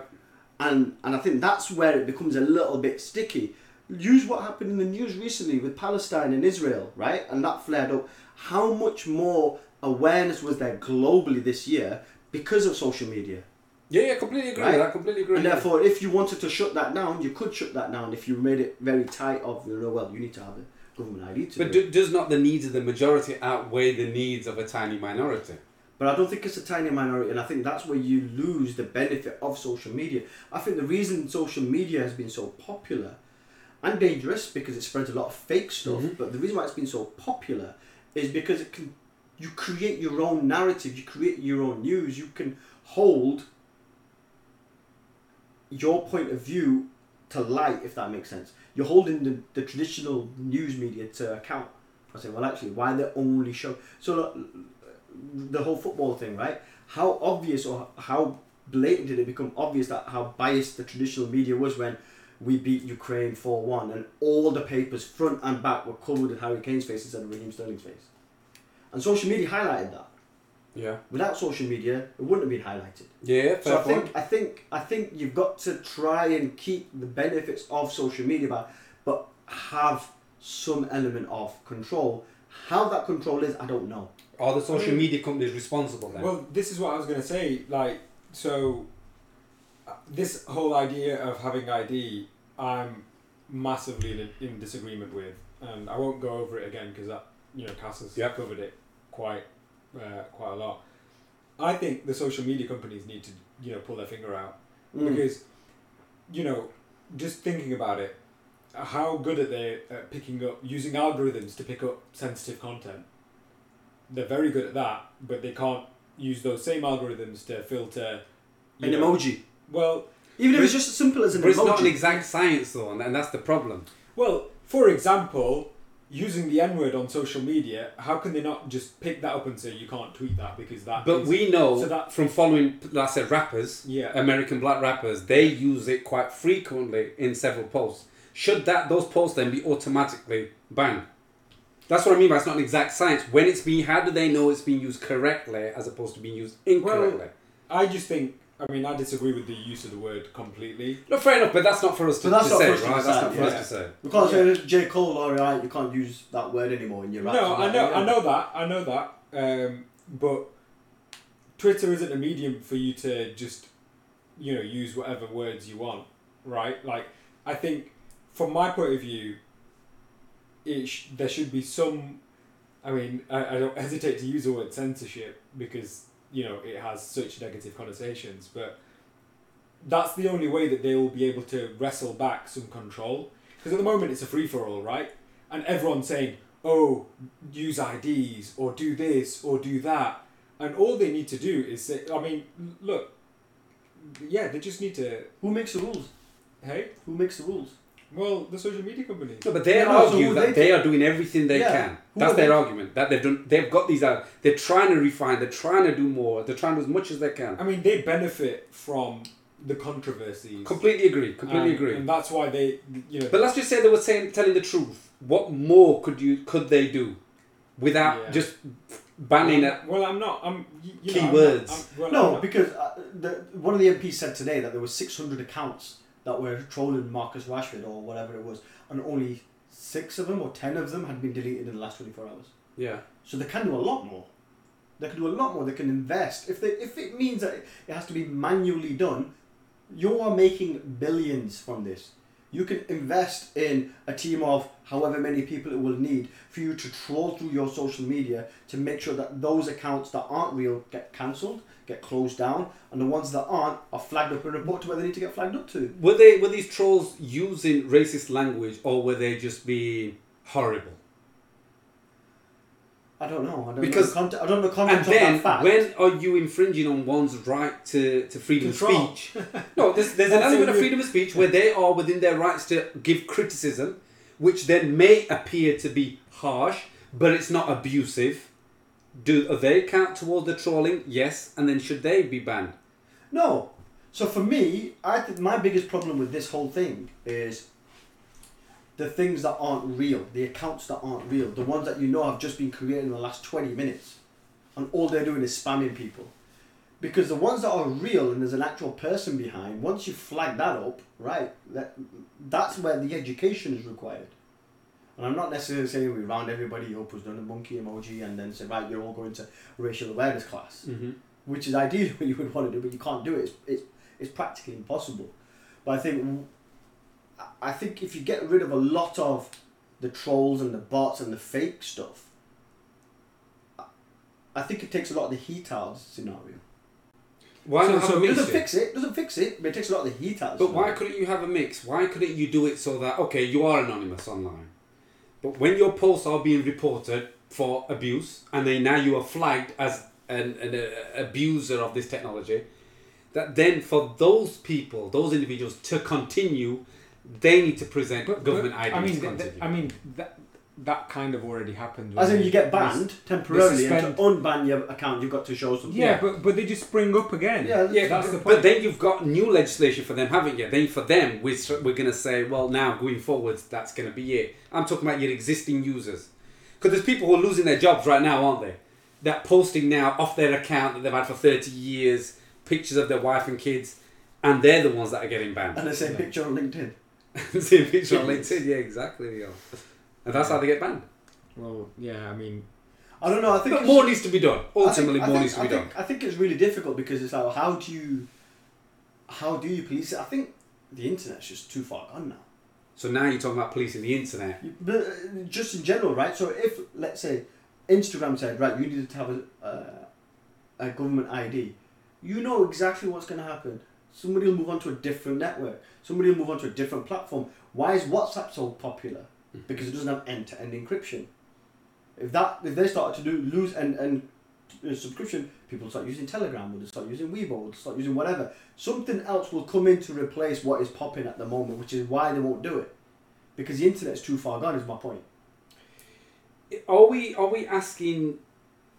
and and I think that's where it becomes a little bit sticky. Use what happened in the news recently with Palestine and Israel, right? And that flared up. How much more awareness was there globally this year because of social media?
Yeah, yeah, completely agree
Right.
that. Completely agree.
And therefore, if you wanted to shut that down, you could shut that down if you made it very tight. Of you know, well, you need to have a government ID to
But
do.
do, does not the needs of the majority outweigh the needs of a tiny minority?
But I don't think it's a tiny minority, and I think that's where you lose the benefit of social media. I think the reason social media has been so popular and dangerous because it spreads a lot of fake stuff,
Mhm.
but the reason why it's been so popular is because it can you create your own narrative, you create your own news, you can hold your point of view to light, if that makes sense. You're holding the, the traditional news media to account. I say, well, actually, why they only show so the whole football thing, right? How obvious or how blatant did it become obvious that how biased the traditional media was when we beat Ukraine 4 1 and all the papers, front and back, were covered with Harry Kane's face instead of Raheem Sterling's face? And social media highlighted that.
Yeah.
Without social media, it wouldn't have been highlighted.
Yeah, fair
So I
point.
think I think I think you've got to try and keep the benefits of social media, but but have some element of control. How that control is, I don't know.
Are the social
I mean-
media companies responsible then?
Well, this is what I was going to say. Like, so uh, this whole idea of having ID, I'm massively in, in disagreement with, and I won't go over it again because that you know Cass has
Yep.
covered it quite uh, quite a lot. I think the social media companies need to you know pull their finger out
Mm.
because you know just thinking about it how good are they at picking up using algorithms to pick up sensitive content they're very good at that but they can't use those same algorithms to filter
An
know-
emoji,
well
even if it's just as simple as an
but it's not an exact science though, and that's the problem.
well for example using the n-word on social media how can they not just pick that up and say you can't tweet that because that
But
is-
we know
so that-
from following, like I said, rappers,
yeah
American black rappers, they use it quite frequently in several posts. Should that those posts then be automatically banned? That's what I mean by it's not an exact science. When it's being, how do they know it's being used correctly as opposed to being used incorrectly?
I just think I mean, I disagree with the use of the word completely.
No, fair enough, but that's not for us to,
But that's
to
not
say,
for us to
right? That's
decide,
not for
yeah.
us to say.
We can't say J Cole, all right, you can't use that word anymore in your rap.
No, I know, I know that, I know that. Um, but Twitter isn't a medium for you to just, you know, use whatever words you want, right? Like, I think, from my point of view, it sh- there should be some. I mean, I, I don't hesitate to use the word censorship because you know it has such negative connotations, but that's the only way that they will be able to wrestle back some control. Because at the moment it's a free for all, right? And everyone's saying, "Oh, use IDs or do this or do that," and all they need to do is say, "I mean, look, yeah, they just need to."
Who makes the rules?
Hey,
Who makes the rules?
Well, the social media companies.
No, but they
Yeah, no, so
argue that
they
they are doing everything they
Yeah.
can.
Who
That's their
they?
argument. That they've done. They've got these out. They're trying to refine. They're trying to do more. They're trying to do as much as they can.
I mean, they benefit from the controversies.
Completely agree. Completely
and,
agree.
And that's why they, you know.
But let's just say they were saying, telling the truth. What more could you could they do, without
Yeah.
just banning it?
Well, I'm not. I'm. y- You know,
Key
I'm
words.
Not, I'm, well, I'm
No,
not-
because uh, the, one of the MPs said today that there were 600 accounts that were trolling Marcus Rashford or whatever it was, and only six of them or ten of them had been deleted in the last 24 hours.
Yeah.
So they can do a lot more. They can do a lot more. They can invest. If they if it means that it has to be manually done, you are making billions from this. You can invest in a team of however many people it will need for you to troll through your social media to make sure that those accounts that aren't real get cancelled, get closed down, and the ones that aren't are flagged up and reported to where they need to get flagged up to.
Were they were these trolls using racist language or were they just being horrible?
I don't know. I don't
Because-
know content, I don't know
And
content of
then, when are you infringing on one's right to, to freedom
Control.
of speech? No, there's, there's an element of freedom of speech where they are within their rights to give criticism, which then may appear to be harsh, but it's not abusive. Do uh, they count towards the trolling? Yes, and then should they be banned?
No. So for me, I think my biggest problem with this whole thing is the things that aren't real, the accounts that aren't real, the ones that you know have just been created in the last 20 minutes. And all they're doing is spamming people. Because the ones that are real and there's an actual person behind, once you flag that up, right, that, that's where the education is required. And I'm not necessarily saying we round everybody up who's done a monkey emoji and then say, right, you're all going to racial awareness class
Mm-hmm.
which is ideally what you would want to do, but you can't do it. It's, it's, it's practically impossible. But I think I think if you get rid of a lot of the trolls and the bots and the fake stuff, I- think it takes a lot of the heat out of the scenario.
Why
so,
not have
so
a
it doesn't fix it. Doesn't fix it, but it takes a lot of the heat out.
But why couldn't you have a mix? Why couldn't you do it so that okay, you are anonymous online, but when your posts are being reported for abuse, and then now you are flagged as an, an uh, abuser of this technology, that then for those people, those individuals to continue, they need to present
But-
government
but,
IDs
I mean,
to
th-
continue.
th- I mean that that kind of already happened.
As in, you get
they s-
banned temporarily, and
suspend-
to unban your account, you've got to show something.
Yeah, but but they just spring up again.
Yeah,
yeah,
that's the point.
but
point.
then you've got new legislation for them, haven't you? Then for them, we're, we're going to say, well, now going forwards, that's going to be it. I'm talking about your existing users. Because there's people who are losing their jobs right now, aren't they? That posting now off their account that they've had for 30 years, pictures of their wife and kids, and they're the ones that are getting banned.
and the same
Yeah.
picture on LinkedIn.
Same picture on LinkedIn, yeah, exactly. Yeah. And that's how they get banned.
Well, yeah, I mean,
I don't know. I think
But more needs to be done.
I think-
Ultimately, more
think-
needs to be
I
done.
I think it's really difficult because it's like, how do you, how do you police it? I think the internet's just too far gone now.
So now you're talking about policing the internet.
But uh, just in general, right? So if let's say Instagram said, right, you needed to have a, uh, a government ID, you know exactly what's going to happen. Somebody will move on to a different network. Somebody will move on to a different platform. Why is WhatsApp so popular? Because it doesn't have end-to-end encryption. If that, if they started to do lose end and uh, subscription, people start using Telegram, they start using Weibo, they start using whatever. Something else will come in to replace what is popping at the moment, which is why they won't do it. Because the internet's too far gone. Is my point.
are we are we asking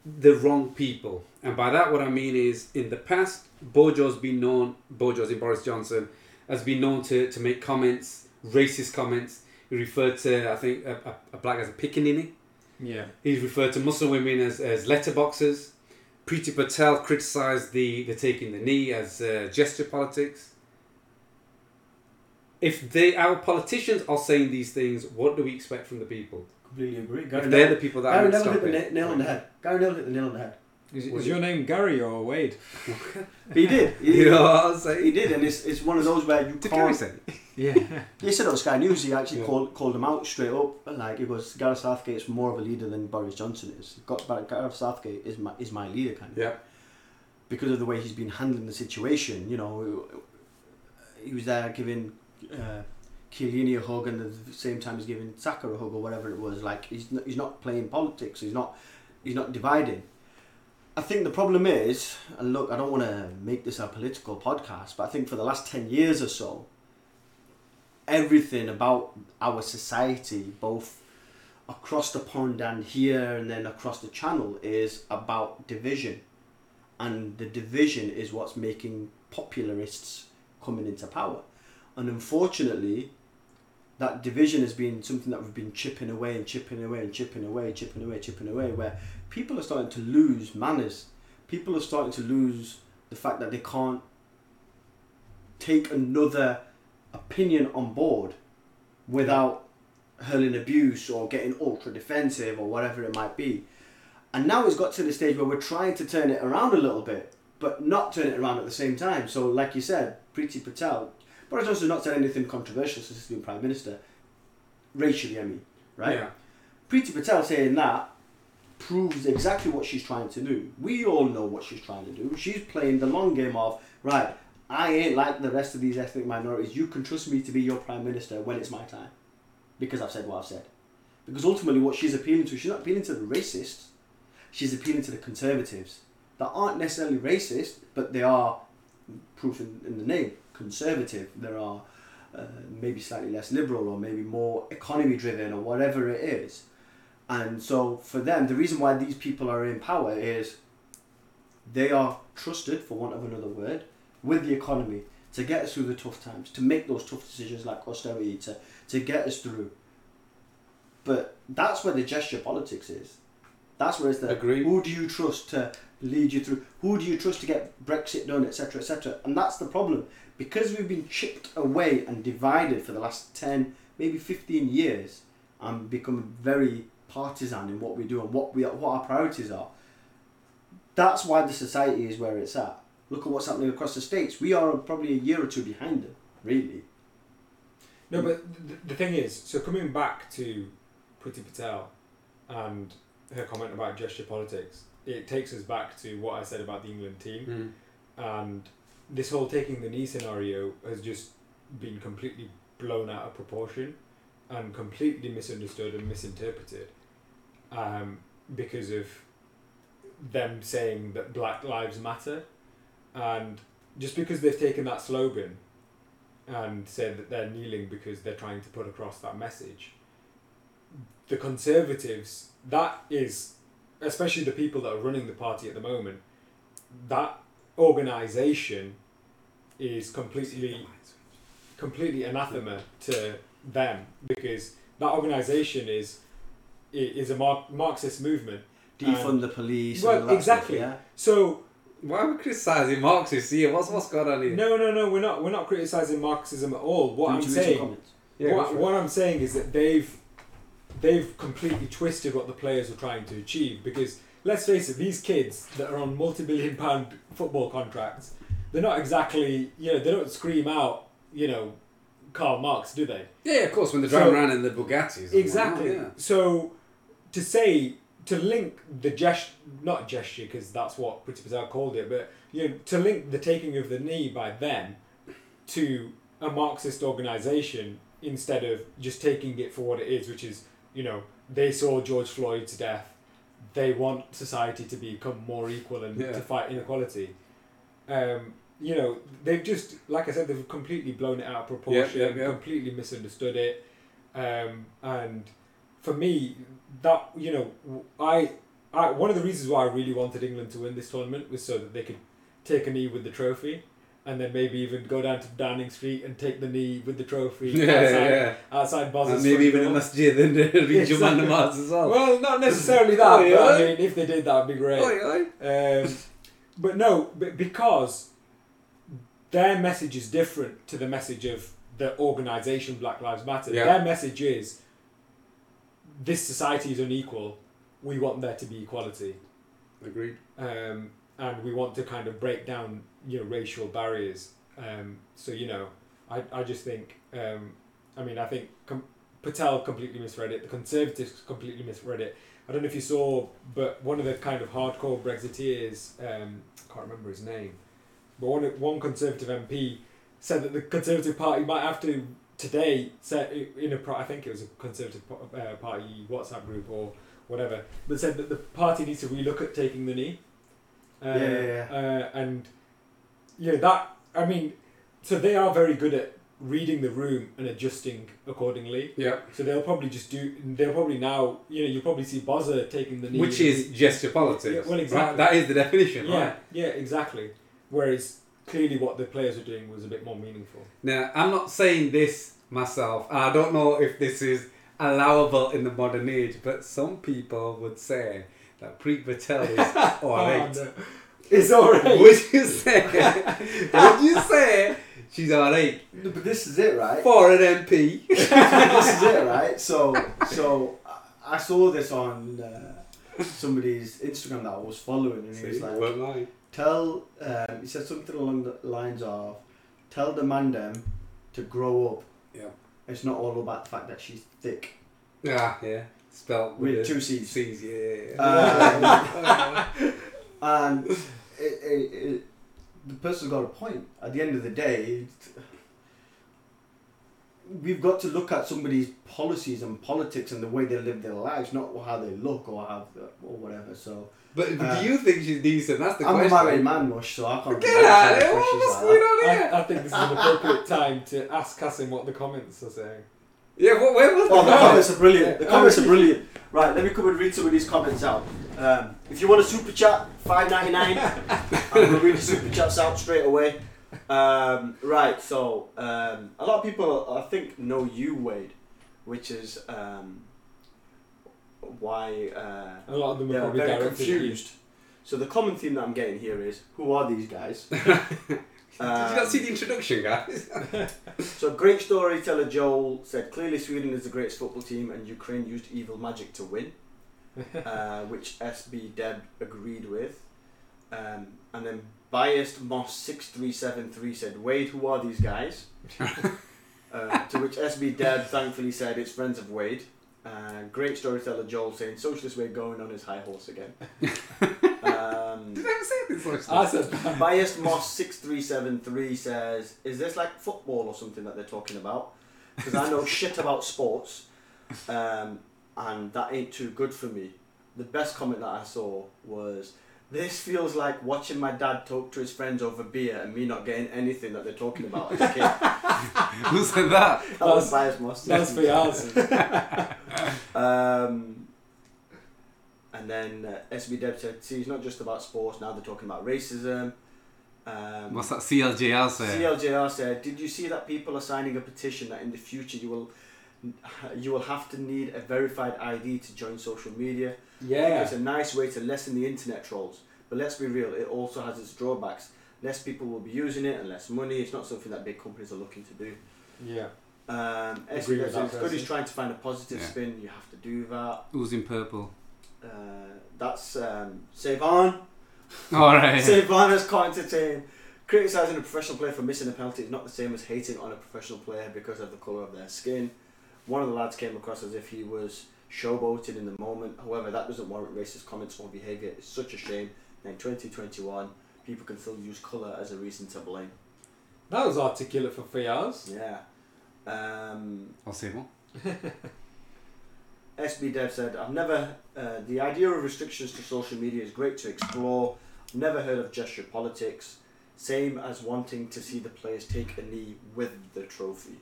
the wrong people? And by that, what I mean is, in the past, Bojo's been known. Bojo's in Boris Johnson has been known to, to make comments, racist comments. He referred to, I think, a, a, a black as a pickaninny.
yeah.
He's referred to Muslim women as, as letterboxers. Priti Patel criticised the, the taking the knee as uh, gesture politics. If they our politicians are saying these things, what do we expect from the people?
Completely agree.
If
Gary
they're the people that
Gary
are
Neville hit the
stopping.
na- nail on the head. Gary Neville hit the nail on the head.
Is, is your name Gary or Wade?
He did. He,
You know what I'm saying?
he did, and it's, it's one of those where you
Did
can't.
say?
Yeah.
He said on Sky News he actually
Yeah.
called called him out straight up. Like he goes, Gareth Southgate's more of a leader than Boris Johnson is. Got Gareth Southgate is my is my leader kind of.
Yeah.
Because of the way he's been handling the situation, you know, he was there giving uh, Chiellini a hug, and at the same time he's giving Saka a hug or whatever it was. Like he's not, he's not playing politics. He's not he's not dividing. I think the problem is, and look, I don't want to make this a political podcast, but I think for the last 10 years or so, everything about our society, both across the pond and here and then across the channel, is about division. And the division is what's making popularists coming into power. And unfortunately, that division has been something that we've been chipping away and chipping away and chipping away, chipping away, chipping away, where people are starting to lose manners. People are starting to lose the fact that they can't take another opinion on board without hurling abuse or getting ultra defensive or whatever it might be. And now it's got to the stage where we're trying to turn it around a little bit, but not turn it around at the same time. So, like you said, Priti Patel, Boris Johnson's not said anything controversial since he's been Prime Minister, racially, I mean, right?
Yeah.
Priti Patel saying that proves exactly what she's trying to do. We all know what she's trying to do. She's playing the long game of, right, I ain't like the rest of these ethnic minorities. You can trust me to be your Prime Minister when it's my time. Because I've said what I've said. Because ultimately, what she's appealing to, she's not appealing to the racists, she's appealing to the conservatives that aren't necessarily racist, but they are, proof in, in the name, conservative. There are uh, maybe slightly less liberal or maybe more economy driven or whatever it is. And so for them, the reason why these people are in power is they are trusted, for want of another word, with the economy to get us through the tough times, to make those tough decisions like austerity, to, to get us through. But that's where the gesture politics is. That's where it's the
Agreed.
who do you trust to lead you through? Who do you trust to get Brexit done, etc., etc. And that's the problem because we've been chipped away and divided for the last ten, maybe fifteen years, and become very partisan in what we do and what we what our priorities are. That's why the society is where it's at. Look at what's happening across the states. We are probably a year or two behind them, really.
No, but the, the thing is, so coming back to Priti Patel and her comment about gesture politics, it takes us back to what I said about the England team.
Mm.
And this whole taking the knee scenario has just been completely blown out of proportion and completely misunderstood and misinterpreted um, because of them saying that Black Lives Matter. And just because they've taken that slogan and said that they're kneeling because they're trying to put across that message, the Conservatives, that is, especially the people that are running the party at the moment, that organisation is completely completely anathema to them because that organisation is is a Mar- Marxist movement.
Defund the police.
Well,
and all that
exactly.
Stuff, yeah.
So
Why are we criticising Marxists here? What's what's going on here?
no, no, no, we're not we're not criticising Marxism at all. What I'm
Would you read some
saying.
Yeah,
what, what I'm saying is that they've they've completely twisted what the players were trying to achieve because let's face it, these kids that are on multi-billion pound football contracts, they're not exactly you know they don't scream out you know Karl Marx, do they?
Yeah, yeah, of course. When they're
So-
around in the Bugattis. and
Exactly.
whatnot,
So to say to link the gesture, not gesture, because that's what Priti Patel called it, but you know, to link the taking of the knee by them to a Marxist organisation instead of just taking it for what it is, which is you know they saw George Floyd's death, they want society to become more equal and
Yeah.
to fight inequality. Um, you know, they've just, like I said, they've completely blown it out of proportion,
yeah, yeah.
completely misunderstood it. Um, and for me, that, you know, I, I, one of the reasons why I really wanted England to win this tournament was so that they could take a knee with the trophy. and then maybe even go down to Downing Street and take the knee with the trophy
Yeah,
outside,
yeah.
outside
And maybe even
door.
in masjid and Juman
Exactly.
namaz as well.
Well, not necessarily that, but I mean, if they did, that would be great. Um, but no, but because their message is different to the message of the organisation Black Lives Matter.
Yeah.
Their message is this society is unequal. We want there to be equality,
Agreed.
um, and we want to kind of break down you know racial barriers. Um, so you know, I I just think um, I mean I think com- Patel completely misread it. The Conservatives completely misread it. I don't know if you saw, but one of the kind of hardcore Brexiteers, um, I can't remember his name, but one one Conservative MP said that the Conservative Party might have to today set in a pro- I think it was a Conservative uh, Party WhatsApp group or whatever, that said that the party needs to relook at taking the knee. Uh,
Yeah, yeah,
Uh, and yeah, that I mean, so they are very good at reading the room and adjusting accordingly.
Yeah.
So they'll probably just do. They'll probably now. You know, you'll probably see Bozza taking the knee.
Which is gesture politics.
Yeah, well, exactly.
Right? That is the definition,
Yeah,
right?
yeah, exactly. Whereas clearly, what the players were doing was a bit more meaningful.
Now, I'm not saying this myself. I don't know if this is allowable in the modern age, but some people would say that Preet Patel is alright.
Oh, no. It's alright.
Would you say? would you say she's alright
No, but this is it, right?
for an MP?
this is it, right? So, so I- I saw this on uh, somebody's Instagram that I was following, and he was like,
Won't lie.
"Tell," um, he said something along the lines of, "Tell the man them to grow up.
Yeah.
It's not all about the fact that she's thick
Ah, yeah. Spelt with,
with
the
two C's."
C's, yeah. yeah.
Um, and it, it, it, the person's got a point. At the end of the day, we've got to look at somebody's policies and politics and the way they live their lives, not how they look or how or whatever. So
but
Uh,
do you think she's decent? That's the question.
I'm a married man, mush, so I can't.
Get out of
any
here!
questions
What's
like
going on here?
I, I think this is an appropriate time to ask Cassim what the comments are saying.
Yeah, what, where was
Oh, the
that?
comments are brilliant. The comments are brilliant. Right, let me come and read some of these comments out. Um, if you want a super chat, five ninety nine. I'm gonna read the super chats out straight away. Um, right, so um, a lot of people I think know you, Wade, which is um, why uh,
A lot of them are probably
very
directed at you.
confused. So the common theme that I'm getting here is who are these guys?
Did you
Um,
not see the introduction, guys?
So great storyteller Joel said clearly Sweden is the greatest football team and Ukraine used evil magic to win, uh, which SB Deb agreed with. Um, and then biased Moss six three seven three said Wade, who are these guys? uh, to which SB Deb thankfully said it's friends of Wade. Uh, great storyteller Joel saying socialist Wade going on his high horse again. um,
Did I ever say this? Like
I said
Biased Moss six three seven three says, "Is this like football or something that they're talking about? Because I know shit about sports, um, and that ain't too good for me." The best comment that I saw was, "This feels like watching my dad talk to his friends over beer and me not getting anything that they're talking about as a kid."
Who said that?
That was Biased Moss.
That's for yours.
Um, and then uh, SB Deb said, "See, it's not just about sports. Now they're talking about racism." Um,
What's that CLJR say?
CLJR said, "Did you see that people are signing a petition that in the future you will you will have to need a verified ID to join social media?
Yeah.
It's a nice way to lessen the internet trolls, but let's be real, it also has its drawbacks. Less people will be using it and less money. It's not something that big companies are looking to do."
Yeah.
Um,
Agree with that person.
trying to find a positive
Yeah.
spin. You have to do that."
Who's in purple?
Uh, that's um, Savon.
Alright.
Savon is commented saying, criticising a professional player for missing a penalty is not the same as hating on a professional player because of the colour of their skin. One of the lads came across as if he was showboating in the moment. However, that doesn't warrant racist comments or behaviour. It's such a shame. And in 2021, people can still use colour as a reason to blame.
That was articulate for three hours.
Yeah. Um,
I'll say more.
SB Dev said, I've never, uh, the idea of restrictions to social media is great to explore. Never heard of gesture politics. Same as wanting to see the players take a knee with the trophy.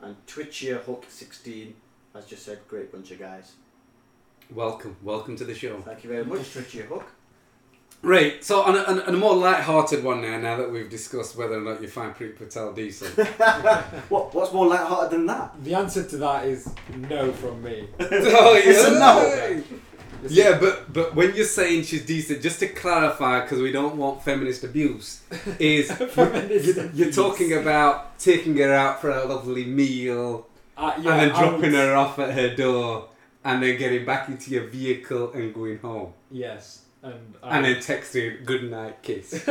And Twitchier Hook 16 has just said, great bunch of guys.
Welcome. Welcome to the show.
Thank you very much, Twitchier Hook.
Right, so on a, on a- more light-hearted one now, now that we've discussed whether or not you find Preet Patel decent.
What what's more light-hearted than that?
The answer to that is no from me.
oh,
It's a no.
Yeah, but but when you're saying she's decent, just to clarify, because we don't want feminist abuse, is
Feminist
you're, you're talking about taking her out for a lovely meal
Uh, yeah,
and then
I
dropping
would-
her off at her door and then getting back into your vehicle and going home
Yes, and I,
and then texting good night kiss.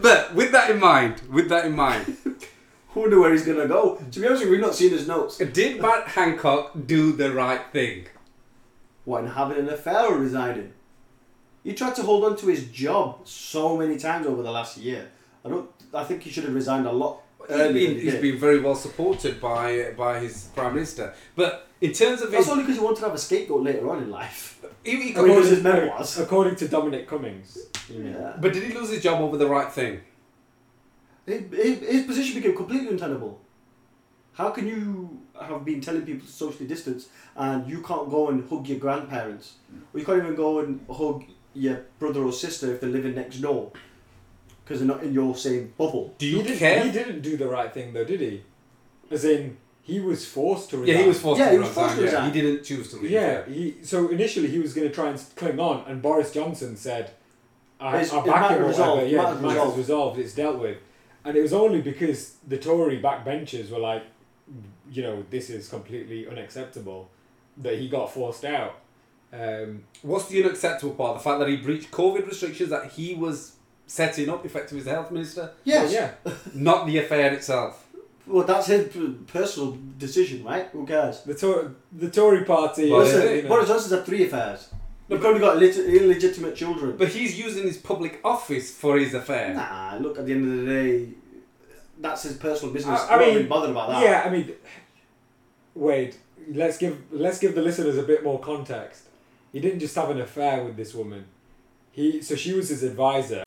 but with that in mind, with that in mind,
Who knew where he's gonna go? To be honest, with you, we've not seen his notes.
did Matt Hancock do the right thing?
What, in having an affair or resigning? He tried to hold on to his job so many times over the last year. I don't. I think he should have resigned a lot
He's
earlier.
been,
he
he's
did.
been very well supported by by his prime minister. But in terms of
That's
his,
only because he wanted to have a scapegoat later on in life.
he, he-
I mean, his memoirs.
according to Dominic Cummings. you.
Yeah.
but did he lose his job over the right thing?
His, his, his position became completely untenable. How can you have been telling people to socially distance and you can't go and hug your grandparents? Or you can't even go and hug your brother or sister if they're living next door because they're not in your same bubble.
Do
He
you
didn't,
care?
he didn't do the right thing though, did he? As in, he was forced to resign.
Yeah, he was forced
Yeah,
to
he was
resign.
forced to
yeah. He didn't choose to leave.
Yeah, he. So initially he was going to try and cling on, and Boris Johnson said, "I,
It's-
I back
matter
him or
resolved,
whatever. Yeah, the matter's
resolved."
resolved. It's dealt with." And it was only because the Tory backbenchers were like, you know, this is completely unacceptable, that he got forced out. Um,
What's the unacceptable part? The fact that he breached COVID restrictions that he was setting up, effective as the health minister,
Yes.
well, yeah.
not the affair itself.
Well, that's his personal decision, right? Who cares?
The Tory, the Tory party.
Well,
Listen,
yeah,
you know,
Boris Johnson's had three affairs. You've probably got illeg- illegitimate children.
But he's using his public office for his affair.
Nah, look, at the end of the day, that's his personal business.
I- I mean,
really bothered about that.
Yeah, I mean, wait. Let's give let's give the listeners a bit more context. He didn't just have an affair with this woman. He so she was his advisor.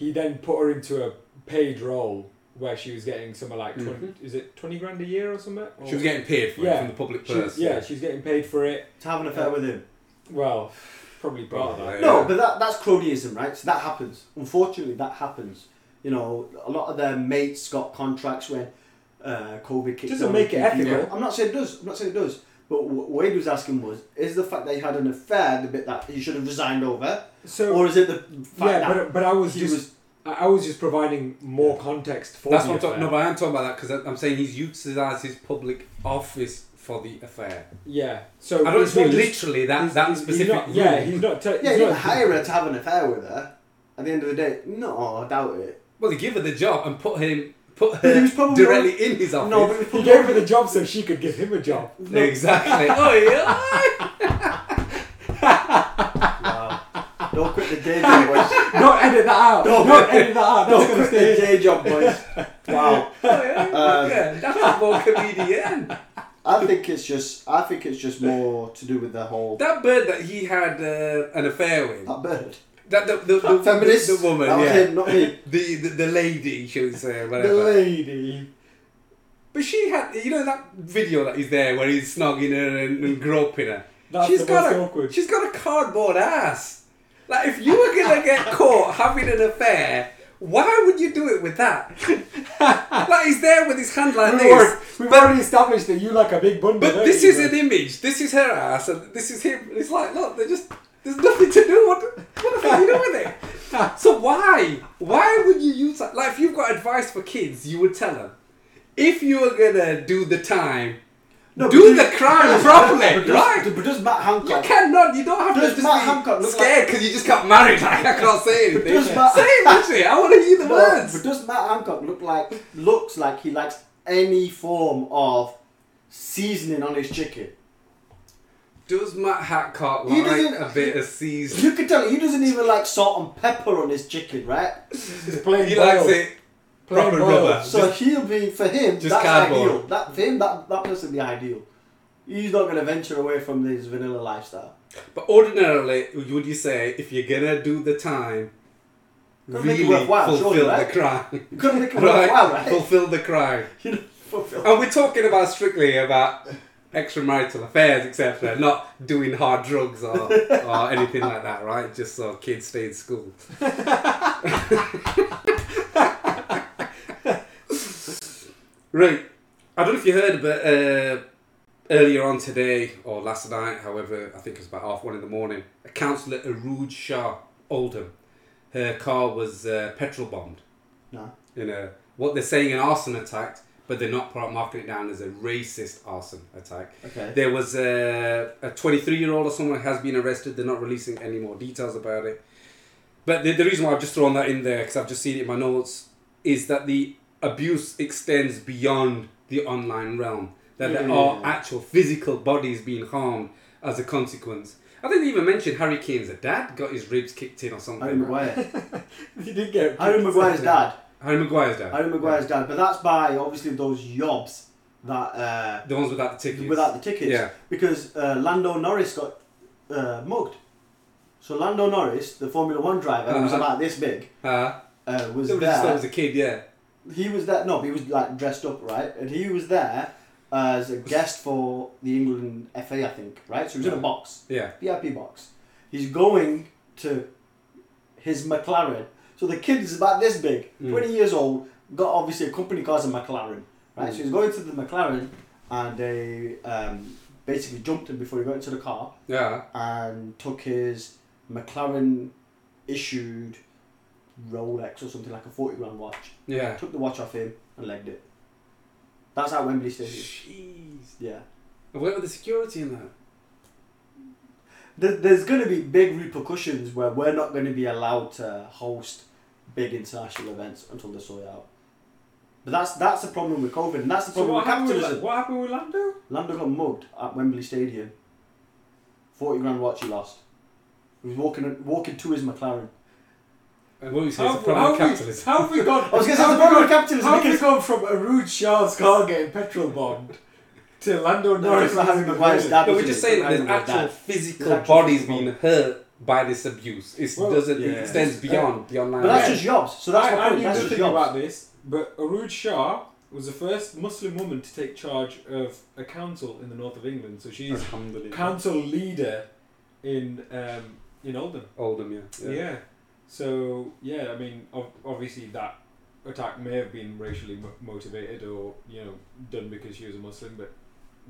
He then put her into a paid role where she was getting somewhere like 20 is it twenty grand a year or something?
Mm-hmm. She was getting paid for it
Yeah.
from the public
She-
purse.
yeah, she's getting paid for it.
To have an affair with him.
Well, probably part of that.
No, but that, that's cronyism, right? So that happens. Unfortunately, that happens. You know, a lot of their mates got contracts when uh, COVID kicked
Doesn't make it
and people-
ethical.
I'm not saying it does. I'm not saying it does. But what Wade was asking was, is the fact that he had an affair the bit that he should have resigned over?
So
or is it the fact
yeah,
that
but but I was
he
just
was...
I I was just providing more context for
That's
the
what I'm talking.
affair.
No, but I'm talking about that because I'm saying he's utilised his public office for the affair.
Yeah. So
I don't
it's
just mean
not just-
literally that
he's-
that
he's- he's
specific.
not- yeah, he's not. Te-
Yeah,
he's
he didn't
not-
hire her to have an affair with her. At the end of the day, no, I doubt it.
Well, they give her the job and put him put
But he
her
was probably
directly in his office.
No, but
He gave her the job so she could give him a job.
exactly. oh yeah.
Wow. Don't quit the day job, boys.
Don't edit that out.
Don't-
Don't, edit that out. That's
Don't
gonna
quit the
stay.
day job, boys. Wow.
Oh yeah.
Um,
okay. That's a more comedian.
I think it's just. I think it's just more to do with the whole
That bird that he had uh, an affair with.
that bird.
That the the, the,
Feminist.
the, the woman,
That
yeah.
him, not me.
The, the the lady, should we say, whatever.
The lady.
But she had, you know, that video that is there where he's snogging her and, and groping her.
That's
she's
the
got a,
awkward.
she's got a cardboard ass. Like if you were gonna get caught having an affair, why would you do it with that? like he's there with his hand like
We've,
this.
already, we've
but-
already established that you like a big bundle.
But this is
bro?
an image. This is her ass, and this is him. It's like, look, they're just there's nothing to do. What, what the fuck are you doing with it? So why? Why would you use that? Like, if you've got advice for kids, you would tell them. If you were gonna do the time,
No,
do
but
the crime properly,
But does,
right?
But does Matt Hancock?
You cannot. You don't have
Does
to just
Matt
be
Hancock look
scared because you just got married. Like I can't say anything.
does Matt-
Say it, actually. I want to hear the
No,
words.
but does Matt Hancock look like looks like he likes any form of seasoning on his chicken?
Does Matt Hancock
He
like
doesn't-
a bit of seasoning?
You can tell he doesn't even like salt and pepper on his chicken, right?
It's plain
He likes
boiled.
it
Plain
proper
boiled.
rubber.
So he'll be for him.
Just
that's
cardboard.
ideal. That for him, that that person be ideal. He's not gonna venture away from his vanilla lifestyle.
But ordinarily, would you say if you're gonna do the time,
Gotta make it
really
worthwhile,
fulfill
surely, right?
the crime?
You couldn't make it
right?
worthwhile, right?
Fulfill the crime.
You know, fulfill.
And we're talking about strictly about extramarital affairs, etc. Not doing hard drugs or, or anything like that, right? Just so kids stay in school. right. I don't know if you heard, but uh, earlier on today or last night, however, I think it was about half one in the morning, a councillor, Arooj Shah Oldham, her car was uh, petrol bombed
No.
in a what they're saying an arson attack, but they're not marking it down as a racist arson attack.
Okay.
There was a, a 23 year old or someone has been arrested. They're not releasing any more details about it. But the, the reason why I've just thrown that in there, because I've just seen it in my notes, is that the abuse extends beyond the online realm. That there
Yeah,
are
yeah, yeah.
actual physical bodies being harmed as a consequence. I think they even mentioned Harry Kane's dad got his ribs kicked in or something.
Harry Maguire.
You did get
Harry Maguire's dad.
Harry Maguire's dad.
Harry Maguire's dad. But that's by obviously those yobs that uh,
The ones without the tickets.
without the tickets.
Yeah.
Because uh, Lando Norris got uh, mugged. So Lando Norris, the Formula One driver, who was
Uh-huh.
about this big,
Uh,
uh, was
they were just thought
there.
as a kid, yeah.
he was there. No, he was like dressed up, right? And he was there as a guest for the England FA, I think, right? So he was in a box,
Yeah.
VIP box. He's going to his McLaren. So the kid is about this big,
Mm.
20 years old, got obviously a company car's a McLaren, right?
Mm.
So he's going to the McLaren and they um, basically jumped him before he got into the car
Yeah.
and took his McLaren issued Rolex or something like a 40 grand watch.
Yeah.
Took the watch off him and legged it. That's at Wembley Stadium.
Jeez.
Yeah.
And Where were the security in that?
There, there's going to be big repercussions where we're not going to be allowed to host big international events until they sort it out. But that's that's the problem with COVID, and that's the problem
what
with
happened, with, what happened with Lando?
Lando got mugged at Wembley Stadium. Forty grand watch he lost. He was walking walking to his McLaren.
And what we say
How,
is a problem with
how, we,
capitalism.
how have we gone?
I was going to say the
have we
problem with capitalism
How have we
because
gone from Arooj Shah's car getting petrol bombed to Lando
No,
Norris?
it's not Harry
losing
Maguire's
his
dad.
No, we're just saying that there's
Having a
actual
dad.
physical
There's actual
bodies being hurt by this abuse. It
Well,
doesn't.
yeah.
It extends beyond the online.
But that's just jobs. So that's
I,
my
I
point.
knew
That's just jobs.
about this, but Arooj Shah was the first Muslim woman to take charge of a council in the north of England. So she's council leader in um, in Oldham.
Oldham, yeah.
Yeah. So yeah, I mean, ov- obviously that attack may have been racially mo- motivated or you know done because she was a Muslim, but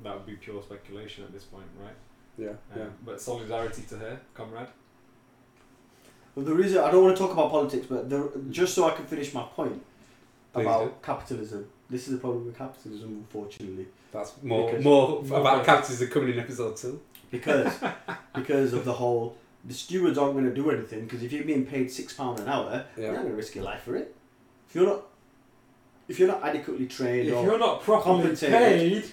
that would be pure speculation at this point, right?
Yeah,
Um,
yeah.
But solidarity to her, comrade.
Well, the reason I don't want to talk about politics, but the, mm. just so I can finish my point
Please
about capitalism. This is the problem with capitalism, unfortunately,
That's more
Because-
more
More
about capitalism coming in episode two.
because because of the whole the stewards aren't going to do anything because if you're being paid six pound an hour,
Yeah.
you're not going to risk your life for it. If you're not if you're not adequately trained
If
or
you're not properly paid,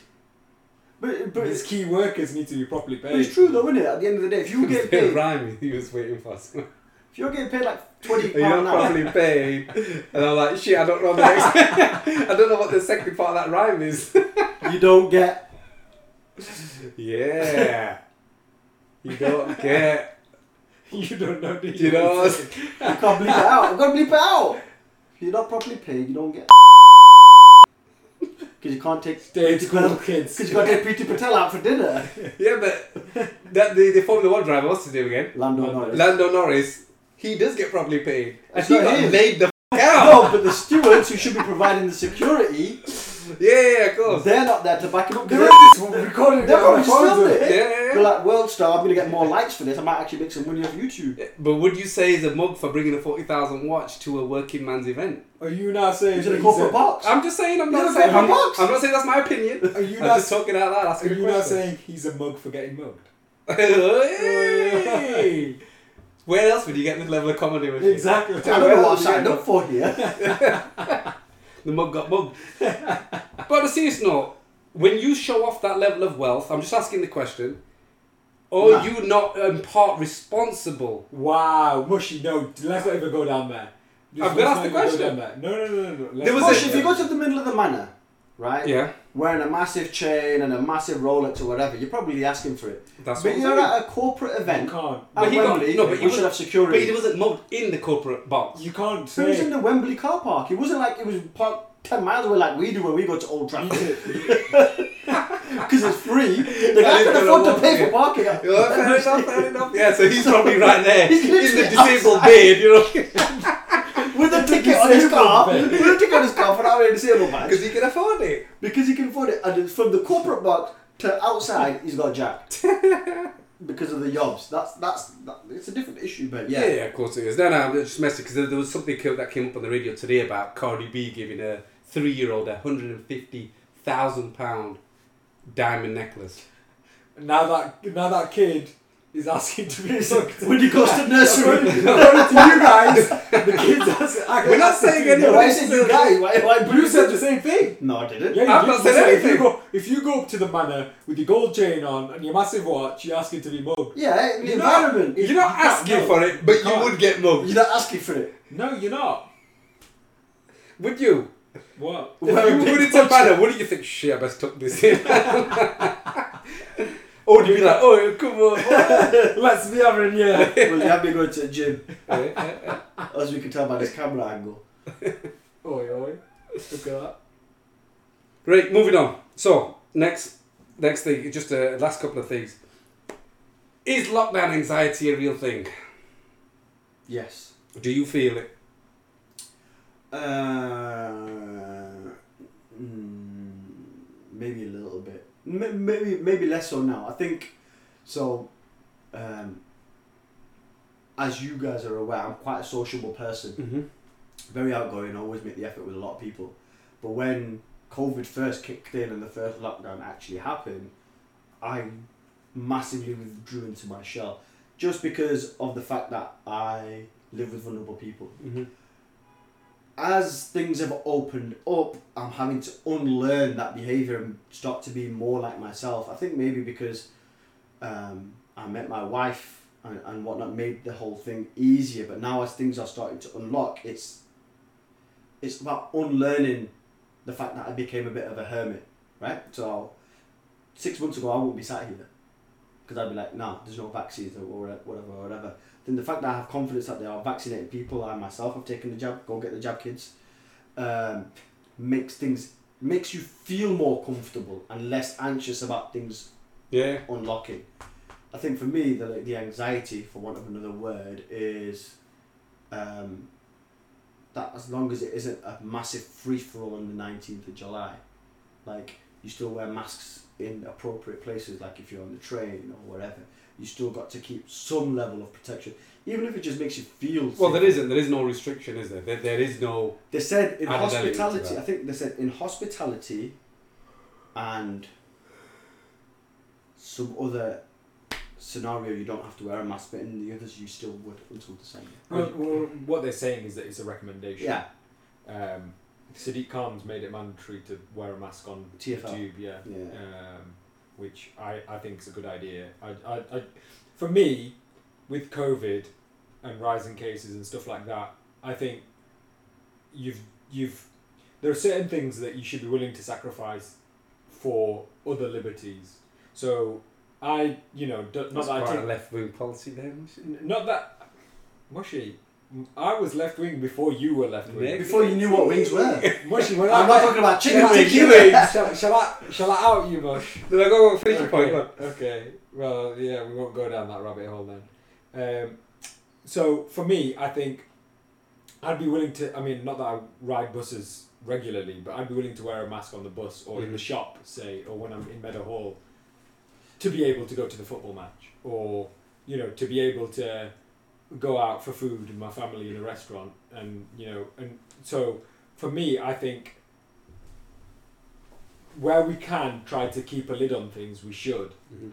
but but
these key workers need to be properly paid.
but it's true though, isn't it? At the end of the day, if you get paid,
rhyme he was waiting for.
you're getting paid like twenty
You're not properly paid, and I'm like, shit, I don't know the next. I don't know what the second part of that rhyme is.
you don't get.
yeah, you don't get.
you don't know. Do
You know.
You can't bleep it out. I've got to bleep it out. If you're not properly paid, you don't get. Because you can't take
Stay
Priti
school,
Patel-
kids.
Because you got to take Priti Patel out for dinner.
Yeah, but that the, the Formula One driver, what's his name again?
Lando. Norris.
Lando Norris. He does get properly paid, and
It's
he
not
got
him.
laid the f- out.
No, but the stewards who should be providing the security,
Yeah, yeah, yeah, of course.
they're not there to back him up.
They're
They're,
just recording
they're probably
their
filmed it.
Yeah, yeah,
They're like, World Star, I'm going to get more likes for this. I might actually make some money off YouTube.
But would you say he's a mug for bringing a forty thousand watch to a working man's event?
Are you not saying
He's in a
that
corporate
a-
box.
I'm just saying. I'm
He's
not
in a
saying. I'm,
corporate box.
I'm not saying that's my opinion.
Are you
I'm
not,
just talking out loud.
are
Asking a
you not
question.
saying he's a mug for getting mugged?
Hey! Where else would you get this level of comedy? with?
exactly.
I don't know what I signed up for here.
The mug got mugged. but on a serious note, when you show off that level of wealth, I'm just asking the question: Are
Nah.
you not in part responsible?
Wow, mushy. No, let's not even go down there. Just
I've got to ask the question.
Go. No, no, no, no. Let's
There was a-
if you go to the middle of the manor right?
Yeah,
Wearing a massive chain and a massive Rolex or whatever, you're probably asking for it.
that's
but you're at a corporate
You
event
can't.
at
But he got- no, but he was-
should have security.
But he wasn't mugged in the corporate box.
You can't
So it was in the Wembley car park. It wasn't like it was parked ten miles away like we do when we go to Old Trafford because it's free. The guy can afford to pay for
in.
parking.
Yeah, fair enough, fair enough. Yeah, so he's probably right there
He's
in the disabled
outside.
bed, you know,
with a ticket on his car, with a ticket on his car for not having a disabled badge.
because he can afford it.
Because he can afford it, and it's from the corporate box to outside, he's got jacked because of the yobs. That's that's that, it's a different issue, but
Yeah,
yeah,
yeah, of course it is. No, no, I'm just messing because there, there was something that came up on the radio today about Cardi B giving a three-year-old a hundred and fifty thousand pound diamond necklace.
Now that now that kid is asking to be sucked.
when he goes to nursery.
According according to you guys, the kids. Asking, ah,
We're not saying any
No, why
this.
is it you guys? Why, why
But you said the same thing.
No, I didn't.
Yeah,
I've not
You
said
said If you,
anything.
go, if you go up to the manor with your gold chain on and your massive watch, you're asking to be mugged.
Yeah, the
You're
environment.
You're not
You can't
asking
know.
for it, but you would get mugged.
You're not asking for it.
No, you're not.
Would you?
What?
If
Well,
you
big
put it to
budget.
banner, wouldn't you think, shit, I best tuck this in? or would you be like, oh, come on.
Let's be having yeah.
well, you have me going to the gym,
Eh, eh, eh.
as we can tell by this camera angle.
Oi, oi. Look at that.
Right, moving on. So, next next thing, just a last couple of things. Is lockdown anxiety a real thing?
Yes.
Do you feel it?
Uh, mm, maybe a little bit. Maybe maybe less so now. I think so. Um, as you guys are aware, I'm quite a sociable person.
Mm-hmm.
Very outgoing. Always make the effort with a lot of people. But when COVID first kicked in and the first lockdown actually happened, I massively withdrew into my shell, just because of the fact that I live with vulnerable people
Mm-hmm.
As things have opened up, I'm having to unlearn that behavior and start to be more like myself. I think maybe because um, I met my wife and, and whatnot made the whole thing easier. But now as things are starting to unlock, it's it's about unlearning the fact that I became a bit of a hermit, right? So six months ago, I wouldn't be sat here because I'd be like, no, there's no vaccines or whatever, whatever. Then the fact that I have confidence that there are vaccinated people, I myself have taken the jab, go get the jab, kids, um, makes things makes you feel more comfortable and less anxious about things
Yeah.
unlocking. I think for me, the the anxiety, for want of another word, is um, that as long as it isn't a massive free for all on the nineteenth of July, like you still wear masks in appropriate places, like if you're on the train or whatever, you still got to keep some level of protection, even if it just makes you feel.
Well, there
safer.
isn't. There is no restriction, is there? There, there is no.
They said in
Added element to
hospitality. I think they said in hospitality and some other scenario you don't have to wear a mask, but in the others you still would until December.
Well, well, what they're saying is that it's a recommendation.
Yeah,
Um, Sadiq Khan's made it mandatory to wear a mask on the
TFL.
tube. Yeah.
yeah.
um, which I, I think is a good idea. I, I, I, for me, with COVID and rising cases and stuff like that, I think you've you've there are certain things that you should be willing to sacrifice for other liberties. So I, you know, d- not
That's
that I
quite
take,
a left wing policy there. isn't
n- not that Mushy. I was left wing before you were left wing.
Before you knew what wings were.
Mushy, when
I'm
I,
not talking about chicken wings.
I, shall, shall I shall I out you, Mush?
Did I go finish your point?
okay. Okay. Well, yeah, we won't go down that rabbit hole then. Um, so for me, I think I'd be willing to. I mean, not that I ride buses regularly, but I'd be willing to wear a mask on the bus or in the
Mhm.
shop, say, or when I'm in Meadowhall, to be able to go to the football match, or you know, to be able to go out for food with my family in a restaurant, and you know, and so for me, I think where we can try to keep a lid on things, we should.
Mhm.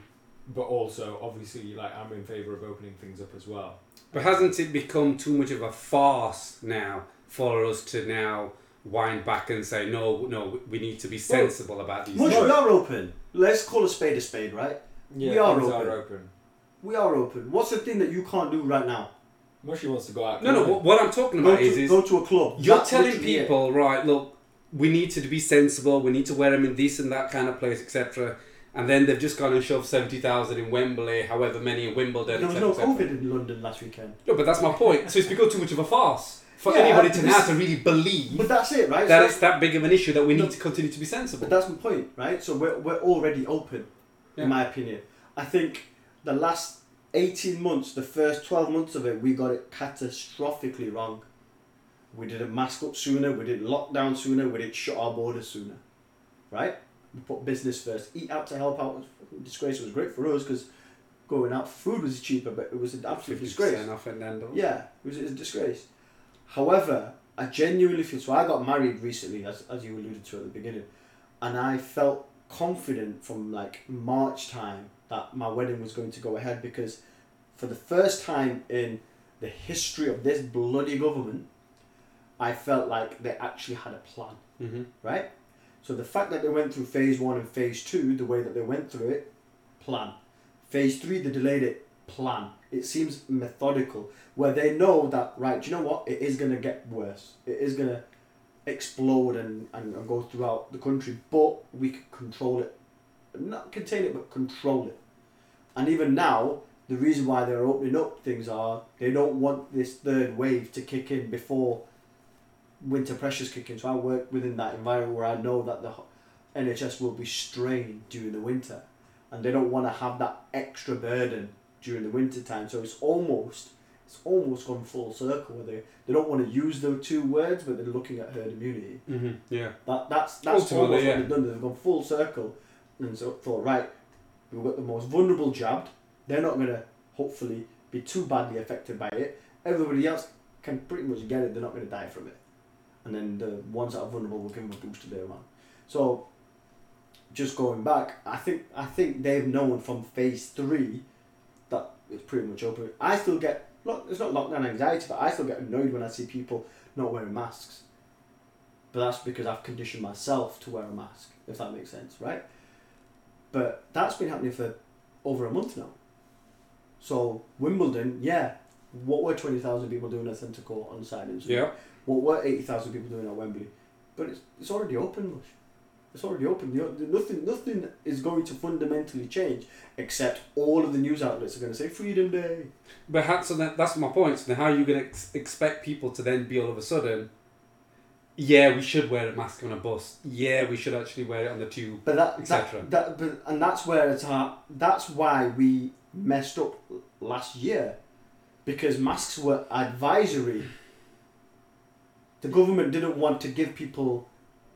But also, obviously, like I'm in favour of opening things up as well.
But hasn't it become too much of a farce now for us to now wind back and say no, no, we need to be sensible about these
Much
things?
we are open. Let's call a spade a spade, right?
Yeah,
We are open.
are open.
We are open. What's the thing that you can't do right now?
Mushy wants to go out.
No, no. What, what I'm talking
Go
about is,
to,
is
go to a club.
you're
That's
telling
literally it.
people, right? Look, we need to be sensible. We need to wear them in this and that kind of place, etc. And then they've just gone and shoved seventy thousand in Wembley, however many in Wimbledon.
There was
et
no
cetera.
COVID in London last weekend.
No, but that's my point. So it's become too much of a farce for
Yeah,
anybody to
this-
now to really believe
But that's it, right?
that
So-
it's that big of an issue that we
No.
need to continue to be sensible.
But that's my point, right? So we're, we're already open,
Yeah.
in my opinion. I think the last 18 months, the first 12 months of it, we got it catastrophically wrong. We didn't mask up sooner, we didn't lock down sooner, we didn't shut our borders sooner, right? We put business first. Eat out to help out was disgrace. It was great for us because going out for food was cheaper, but it was an absolute disgrace.
50% off Nando's.
Yeah, it was, it was a disgrace. However, I genuinely feel so. I got married recently, as, as you alluded to at the beginning, and I felt confident from like March time that my wedding was going to go ahead because for the first time in the history of this bloody government, I felt like they actually had a plan,
Mm-hmm.
right? So the fact that they went through phase one and phase two, the way that they went through it, plan. Phase three, they delayed it, plan. It seems methodical, where they know that, right, do you know what? It is going to get worse. It is going to explode and, and, and go throughout the country, but we can control it. Not contain it, but control it. And even now, the reason why they're opening up things are they don't want this third wave to kick in before winter pressures kick in. So I work within that environment where I know that the NHS will be strained during the winter, and they don't want to have that extra burden during the winter time. So it's almost it's almost gone full circle where they, they don't want to use those two words, but they're looking at herd immunity.
Mm-hmm. Yeah.
That that's that's
Ultimately,
almost
yeah.
what they've done. They've gone full circle, and so thought right, we've got the most vulnerable jabbed. They're not gonna hopefully be too badly affected by it. Everybody else can pretty much get it. They're not gonna die from it, and then the ones that are vulnerable will give them a boost to their on. So, just going back, I think I think they've known from phase three that it's pretty much open. I still get it's not lockdown anxiety, but I still get annoyed when I see people not wearing masks. But that's because I've conditioned myself to wear a mask, if that makes sense, right? But that's been happening for over a month now. So Wimbledon, yeah, what were twenty thousand people doing at Centre Court on Saturday?
Yeah.
What were eighty thousand people doing at Wembley? But it's, it's already open. It's already open. Nothing nothing is going to fundamentally change except all of the news outlets are going to say Freedom Day.
But how, so that, that's my point. So then how are you going to ex- expect people to then be all of a sudden, yeah, we should wear a mask on a bus. Yeah, we should actually wear it on the tube.
But that,
etc.
that, that but, and that's where it's hard. That's why we messed up last year, because masks were advisory. The government didn't want to give people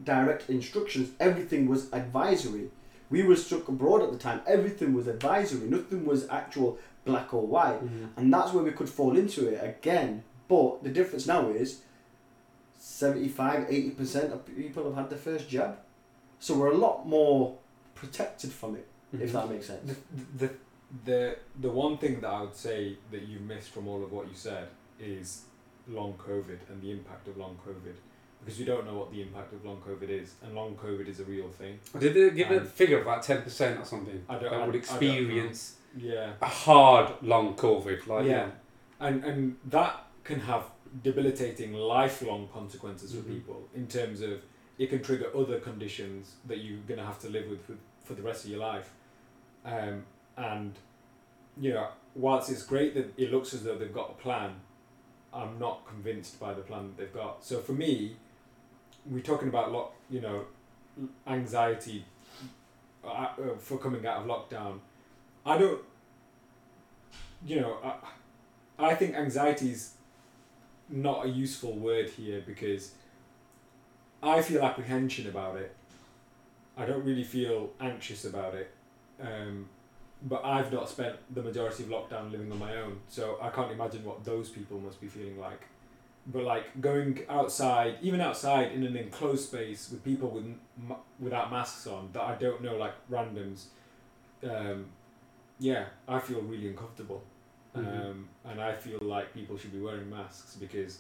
direct instructions. Everything was advisory. We were stuck abroad at the time. Everything was advisory. Nothing was actual black or white. Mm-hmm. And that's where we could fall into it again. But the difference now is 75 80% of people have had their first jab. So we're a lot more protected from it, if that makes sense.
The, the the the one thing that I would say that you missed from all of what you said is long COVID and the impact of long COVID because you don't know what the impact of long COVID is and long COVID is a real thing.
Did they give a
Um,
figure of about ten percent or something
I don't-
that
I-
would
I don't know.
experience
Yeah.
a hard long COVID? Like
yeah, and and that can have debilitating, lifelong consequences for
Mhm.
people in terms of it can trigger other conditions that you're gonna have to live with for, for the rest of your life, um, and you know, whilst it's great that it looks as though they've got a plan, I'm not convinced by the plan that they've got. So for me, we're talking about lock, you know, anxiety uh, uh, for coming out of lockdown. I don't you know, I, I think anxiety is not a useful word here because I feel apprehension about it. I don't really feel anxious about it. Um, but I've not spent the majority of lockdown living on my own, so I can't imagine what those people must be feeling like. But like going outside, even outside in an enclosed space with people with without masks on that I don't know, like randoms, um, yeah, I feel really uncomfortable.
Mhm.
Um, and I feel like people should be wearing masks because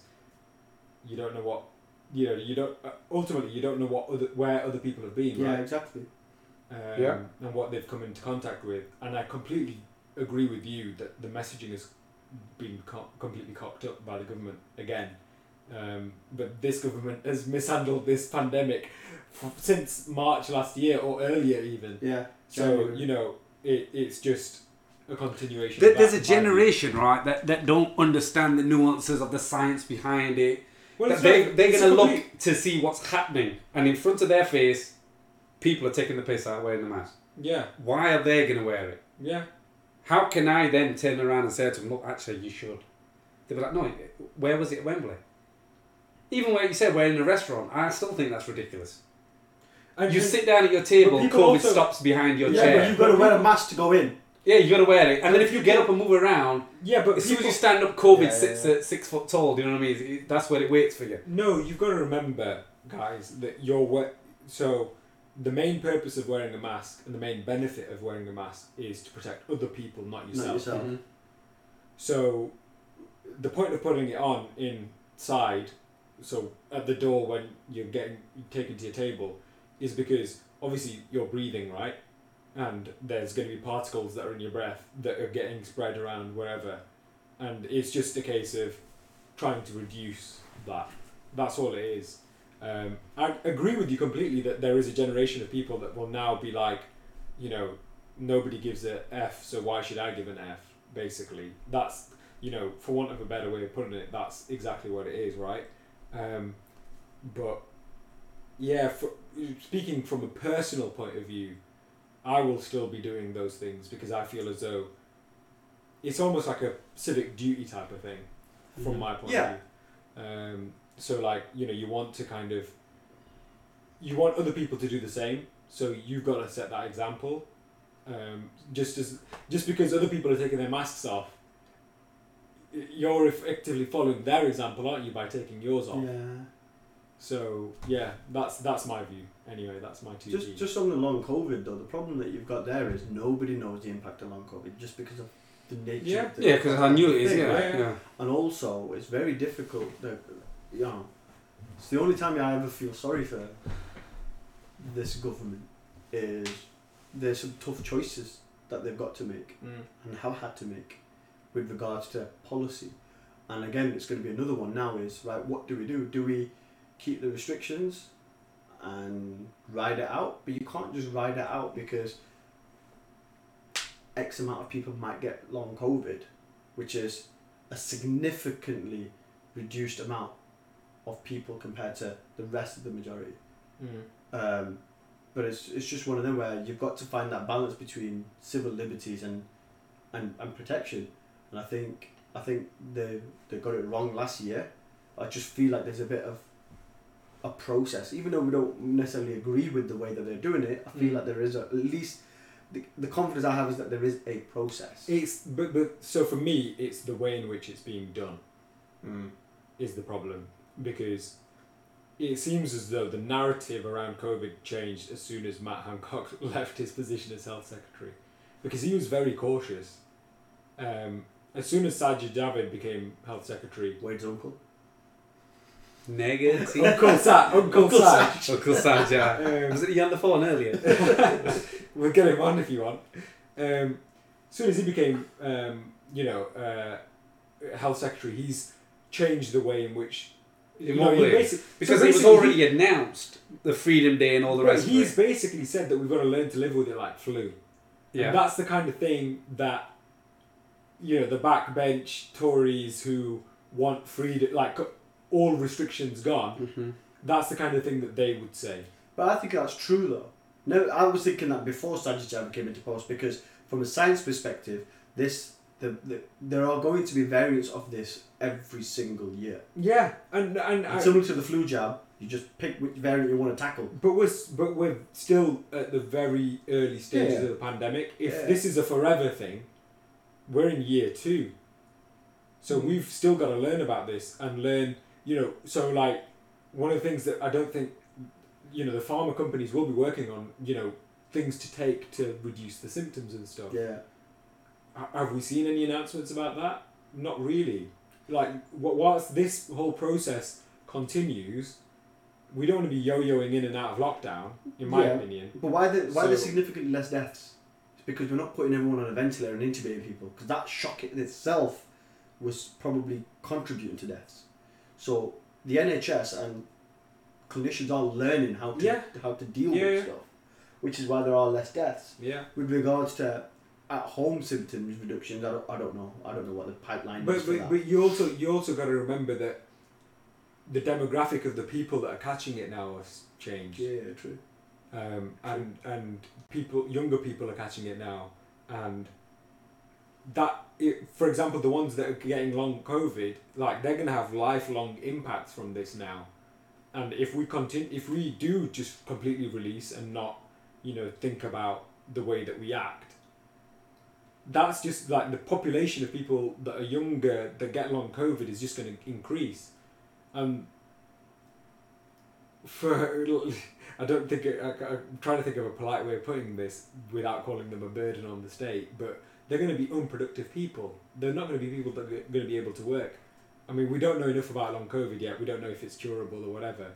you don't know what you know. You don't uh, ultimately you don't know what other where other people have been,
Yeah,
right?
exactly.
Um,
Yeah.
And what they've come into contact with, and I completely agree with you that the messaging has been co- completely cocked up by the government again. Um, but this government has mishandled this pandemic f- since March last year or earlier even.
Yeah.
So you know, it, it's just a continuation.
There-
of
There's a
in my
generation, right, that, that don't understand the nuances of the science behind it.
Well,
That they,
not-
they're going to look to see what's happening, and in front of their face, people are taking the piss out of wearing the mask.
Yeah,
Why are they going to wear it?
yeah.
How can I then turn around and say to them, look, actually, you should? They'll be like, no, where was it at Wembley? Even where you said we're in a restaurant, I still think that's ridiculous.
And
You
and-
sit down at your table,
people
COVID
also-
stops behind your
Yeah,
chair.
but you've got to wear a mask to go in.
Yeah, you got to wear it. And then if you get up and move around,
yeah, but
as soon as you stand up, COVID
Yeah,
sits
yeah.
at six foot tall. Do you know what I mean? It- That's where it waits for you.
No, you've got to remember, guys, that you're we- so the main purpose of wearing a mask and the main benefit of wearing a mask is to protect other people, not yourself.
Not yourself.
Mhm.
So the point of putting it on inside, so at the door when you're getting taken to your table, is because obviously you're breathing, right? And there's going to be particles that are in your breath that are getting spread around wherever. And it's just a case of trying to reduce that. That's all it is. Um, I agree with you completely that there is a generation of people that will now be like, you know, nobody gives a F, so why should I give an F? Basically, that's you know, for want of a better way of putting it, that's exactly what it is, right? Um, but yeah, for, speaking from a personal point of view, I will still be doing those things because I feel as though it's almost like a civic duty type of thing, from
Mhm.
my point
Yeah.
of view. Um, so like you know, you want to kind of you want other people to do the same, so you've got to set that example. Um, just as just because other people are taking their masks off, you're effectively following their example, aren't you, by taking yours off?
Yeah.
So yeah, that's that's my view. Anyway, that's my two.
Just just on the long COVID though, the problem that you've got there is nobody knows the impact of long COVID just because of the nature.
Yeah.
of the
Yeah, because I knew it is.
thing,
Yeah,
right?
yeah.
And also, it's very difficult. That, you know, it's the only time I ever feel sorry for this government is there's some tough choices that they've got to make
Mm.
and have had to make with regards to policy. And again, it's going to be another one now is, right, what do we do? Do we keep the restrictions and ride it out? But you can't just ride it out because X amount of people might get long COVID, which is a significantly reduced amount of people compared to the rest of the majority.
Mm.
Um, but it's it's just one of them where you've got to find that balance between civil liberties and and, and protection. And I think I think they they got it wrong last year. I just feel like there's a bit of a process, even though we don't necessarily agree with the way that they're doing it. I feel
Mm.
like there is a, at least the, the confidence I have is that there is a process.
It's but but so for me, it's the way in which it's being done.
Mm.
is the problem because it seems as though the narrative around COVID changed as soon as Matt Hancock left his position as health secretary because he was very cautious. Um, as soon as Sajid Javid became health secretary,
Wade's uncle.
Negative.
Uncle Sa- Uncle, Saj,
Uncle Saj, yeah.
Um,
Was it on the phone earlier?
we'll get him on if you want. Um, as soon as he became, um, you know, uh, health secretary, he's changed the way in which. Know, he
Lovely. Because
so
it was already announced, the Freedom Day and all the rest of
he's basically said that we've got to learn to live with it like flu.
Yeah.
And that's the kind of thing that, you know, the backbench Tories who want freedom, like all restrictions gone,
Mhm.
that's the kind of thing that they would say.
But I think that's true though. No, I was thinking that before Javid came into post because from a science perspective, this the, the there are going to be variants of this every single year.
Yeah, and and,
And
I,
similar to the flu jab, you just pick which variant you want to tackle.
but we're but we're still at the very early stages
Yeah.
of the pandemic. If
Yeah.
this is a forever thing, we're in year two. So
Mm.
we've still got to learn about this and learn, you know. So like, one of the things that I don't think, you know, the pharma companies will be working on, you know, things to take to reduce the symptoms and stuff.
Yeah.
H- Have we seen any announcements about that? Not really. Like, whilst this whole process continues, we don't want to be yo-yoing in and out of lockdown, in my
Yeah.
opinion.
But why the why
So-
significantly less deaths? It's because we're not putting everyone on a ventilator and intubating people because that shock in itself was probably contributing to deaths. So the NHS and clinicians are learning how to
Yeah.
how to deal
Yeah,
with
yeah.
stuff, which is why there are less deaths.
Yeah.
With regards to at home symptoms reductions, I don't, I don't know. I don't know what the pipeline is
But,
for
but,
that.
but you also you also got to remember that the demographic of the people that are catching it now has changed.
yeah, yeah, true.
um, and and people younger people are catching it now and that it, for example the ones that are getting long covid like they're to have lifelong impacts from this now. And if we continue if we do just completely release and not you know think about the way that we act that's just like the population of people that are younger that get long covid is just to increase. Um for I don't think I, I'm trying to think of a polite way of putting this without calling them a burden on the state, but they're going to be unproductive people. They're not going to be people that are going to be able to work. I mean, we don't know enough about long COVID yet. We don't know if it's curable or whatever.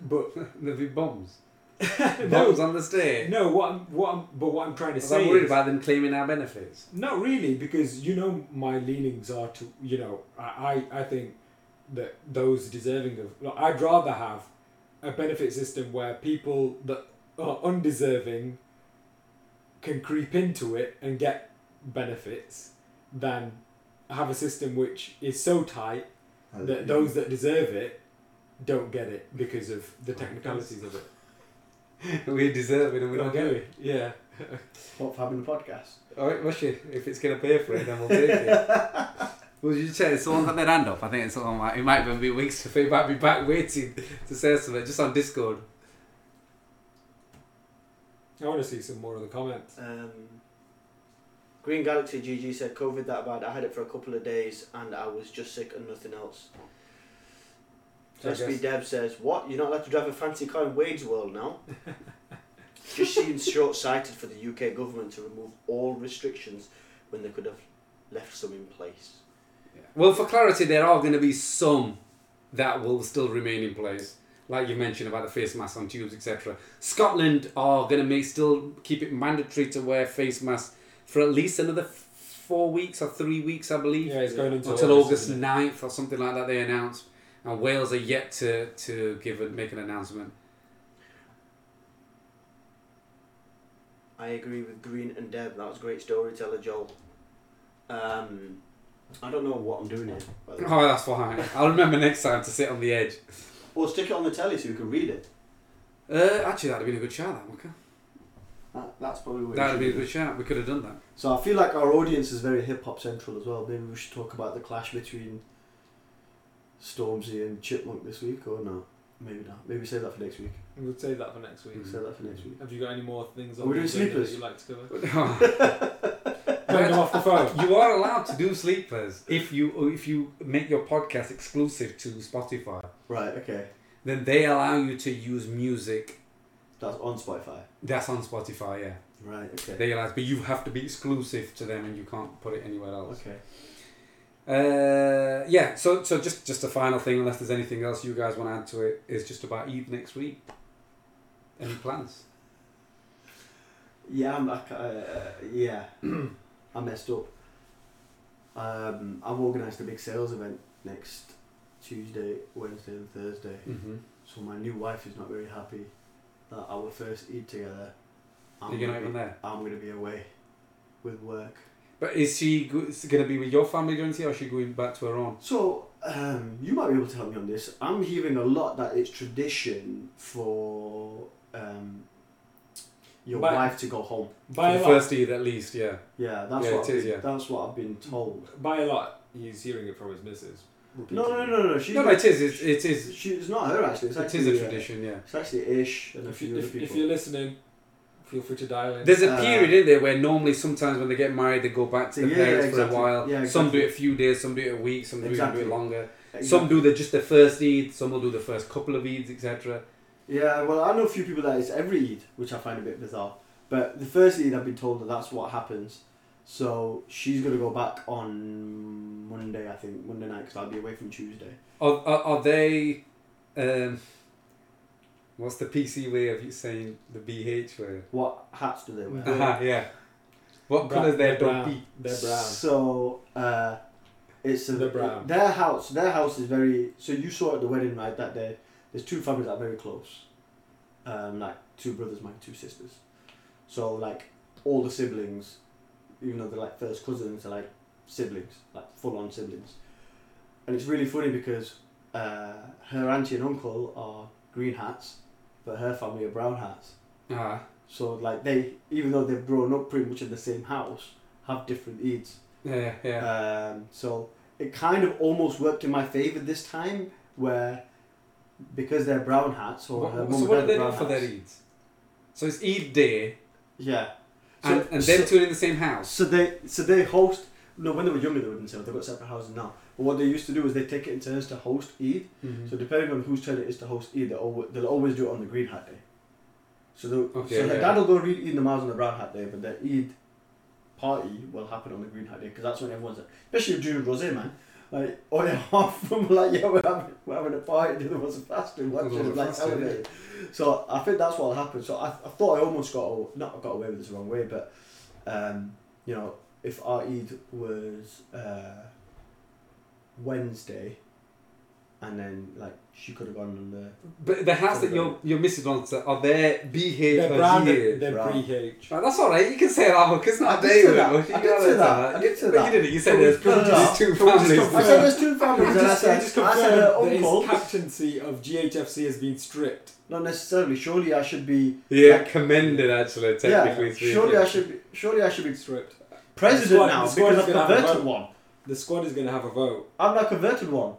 But
There'll be bombs.
no,
Bombs on the stage.
no. What I'm, what I'm, but what I'm trying to say.
I'm worried
is,
about them claiming our benefits.
not really, because you know my leanings are to you know I I, I think that those deserving of like, I'd rather have a benefit system where people that are undeserving can creep into it and get benefits than have a system which is so tight that those that deserve it don't get it because of the technicalities of it.
we deserve it and we don't get it.
Yeah.
What for having a podcast?
Alright, Mushy, if it's going to pay for it, then we'll take it. Well, you say someone's got their hand up. I think it's someone might, it might even be weeks. It might be back waiting to say something just on Discord.
I want to see some more of the comments.
Um, Green Galaxy GG said COVID that bad. I had it for a couple of days and I was just sick and nothing else.
I
SB Dev says, "What? You're not allowed to drive a fancy car in Wade's world now?" just seems short-sighted for the UK government to remove all restrictions when they could have left some in place.
Well, for clarity, there are going to be some that will still remain in place, like you mentioned about the face masks on tubes, etc. Scotland are going to make still keep it mandatory to wear face masks for at least another four weeks or three weeks, I believe.
Yeah, it's going into
until August
isn't
9th or something like that. They announced, and Wales are yet to to give a, make an announcement.
I agree with Green and Deb. That was great storyteller, Joel. Um, I don't know what I'm doing here. by the way.
Oh, that's fine. I'll remember next time to sit on the edge.
Or stick it on the telly so you can read it.
Uh, actually, that'd have been a good shout, that Waka.
That, that's probably what. you
That'd
should
be a good shout. We could have done that.
So I feel like our audience is very hip hop central as well. Maybe we should talk about the clash between Stormzy and Chipmunk this week, or no? Maybe not. Maybe save that for next week.
We'll save that for next week.
We'll save that for next week.
Have you got any more things on We're
doing
agenda that
sleepers?
you'd like to cover? Playing them off the phone.
You are allowed to do sleepers if you if you make your podcast exclusive to Spotify.
Right. Okay.
Then they allow you to use music
That's on Spotify.
That's on Spotify. Yeah,
Right. Okay.
they allow, but you have to be exclusive to them, and you can't put it anywhere else.
Okay.
Uh, yeah. So so just just a final thing, unless there's anything else you guys want to add to it, is just about Eve next week. Any plans?
Yeah. I'm. like, Uh, yeah. I messed up. Um, I've organised a big sales event next Tuesday, Wednesday, and Thursday.
Mm-hmm.
So my new wife is not very happy that our first Eid together. I'm
You're
gonna
even
be-
there.
I'm going to be away with work.
But is she going to be with your family during the or is she going back to her own?
So, um, you might be able to help me on this. I'm hearing a lot that it's tradition for um, your
By-
wife to go home.
By
For the first Eid at least, yeah.
Yeah, that's
Yeah,
what
it is,
been,
yeah.
that's what I've been told.
By a lot, he's hearing it from his missus.
No, no, no, no, no. She's
No, no, it is. It, it is.
She, it's not her actually. It's
It
actually
is a tradition, yeah.
it's actually Ish and a
If,
few
you,
other
if,
people.
if you're listening, feel free to dial in.
There's a
Uh,
period in there where normally sometimes when they get married they go back to the
Yeah,
parents
exactly.
for a while.
Yeah,
Some do it a few days, some do it a week, some do
Exactly.
it a bit longer.
Exactly.
Some do the just the first Eid, some will do the first couple of Eids, etc.
Yeah, well, I know a few people that it's every Eid, which I find a bit bizarre. But the first Eid, I've been told that that's what happens. So she's gonna go back on Monday, I think, Monday night, because I'll be away from Tuesday.
Are, are, are they? Um, what's the PC way of you saying the BH way?
What hats do they wear?
Yeah.
Aha, yeah. What
Brown-
colours there
they're
don't
brown.
be?
They're brown.
So uh, It's a,
The Brown.
Their house. Their house is very. So you saw at the wedding right that day. There's two families that are very close. Um, like two brothers, my two sisters. So like all the siblings, even though they're like first cousins, are like siblings, like full on siblings. And it's really funny because uh, her auntie and uncle are green hats, but her family are brown hats.
Ah,
So like they, even though they've grown up pretty much in the same house, have different Eids.
yeah, yeah.
Um, so it kind of almost worked in my favour this time, where because they're brown hats or
What-
her
so what
are
they do
brown
for their
hats.
Eids? So it's Eid day,
Yeah.
And, and them two are in the same house.
So they so they host. No, when they were younger, they wouldn't say they've got separate houses now. But what they used to do is they take it in turns to host Eid.
Mhm.
So depending on whose turn it is to host Eid, they'll always, they'll always do it on the green hat day. So, they'll-
Okay,
so her
yeah.
dad will go read Eid namaz on the brown hat day, but the Eid party will happen on the green hat day because that's when everyone's, especially during rosa, man. Like, oh yeah, half of them were like, yeah, we're having, we're having a party, the other one's fasting,
The other
watching,
one's
like,
fasting,
celebrating. So I think that's what happened. So I, I thought I almost got, not got away with this the wrong way, but, um, you know, if our Eid was uh, Wednesday, and then like she could have gone on the uh,
But the house that your your missus wants are there BH
They're
or
branded. They're
Right.
BH.
Right, that's all right. You can say that because it's not
I did say that. I did say
say
that. I did say
But
that.
You did it. You said there's two
Can we just
families.
I said there's two families, I
Just,
said,
just
I said her
uh,
uncle.
captaincy of GHFC has been stripped.
Not necessarily. Surely I should be.
Yeah,
like,
commended actually. Technically speaking.
Surely I should be. Surely I should be
Stripped.
president
squad-
now because I've
gonna have a
converted one.
The squad is going to have a vote.
I'm not converted one.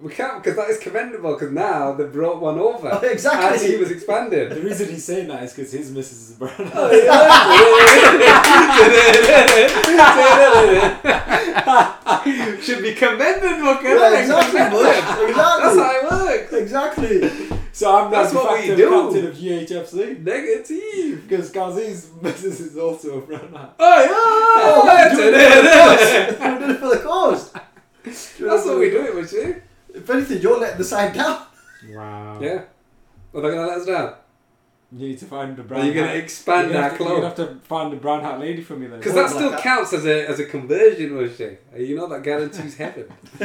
We can't because that is commendable because now they brought one over.
Oh, exactly.
As he was expanded.
The reason he's saying that is because his missus is a brown.
Should be commended, Booker.
Yeah, exactly, Bush.
That's how it works.
Exactly.
so I'm now
That's
de
what we
facto
do.
captain of GHFC.
Negative.
Because Kazi's missus is also a brown hat.
Oh
Oh,
yeah.
Oh, we're doing it for the cause. We're doing it for the cause.
That's what we do it, would you?
If anything, you're letting the side down.
Wow.
Yeah. Well, they're gonna let us down.
You need to find the brown
Are you gonna
hat.
expand
You're
our
gonna have to- You're gonna have to find the brown hat lady for me then.
Because that still
like that.
counts as a as a conversion, was it? You know that guarantees heaven. uh,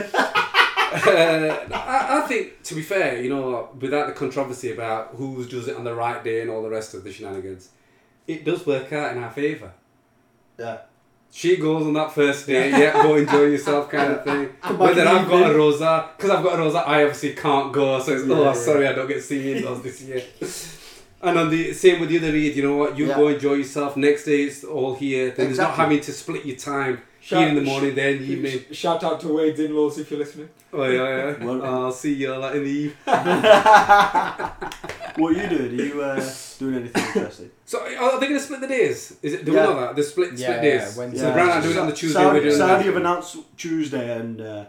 I, I think, to be fair, you know, without the controversy about who does it on the right day and all the rest of the shenanigans, it does work out in our favour.
Yeah.
She goes on that first day, yeah, go enjoy yourself kind of thing.
But back
Whether
in the
I've got a rosa, because I've got a rosa, I obviously can't go, so it's, oh,
Yeah,
oh,
yeah.
sorry, I don't get to see you indoors this year. And on the same with the other Eid, you know what, you
Yeah.
go enjoy yourself, next day it's all here, then there's not having to split your time
Shout-
here in the morning, there in the evening.
Sh- Shout out to Wade's in-laws if you're listening.
Oh, yeah, yeah.
Well-
I'll see you like in the evening.
What are you doing? Are you uh, doing anything interesting?
So are they going to split the days? Is it? Do
Yeah.
we know that? The split, split
Yeah,
days.
yeah, Wednesday.
So the Brown are doing it on the Tuesday.
Saudi,
we're doing it on the
Saudi have
Wednesday.
announced Tuesday, and uh,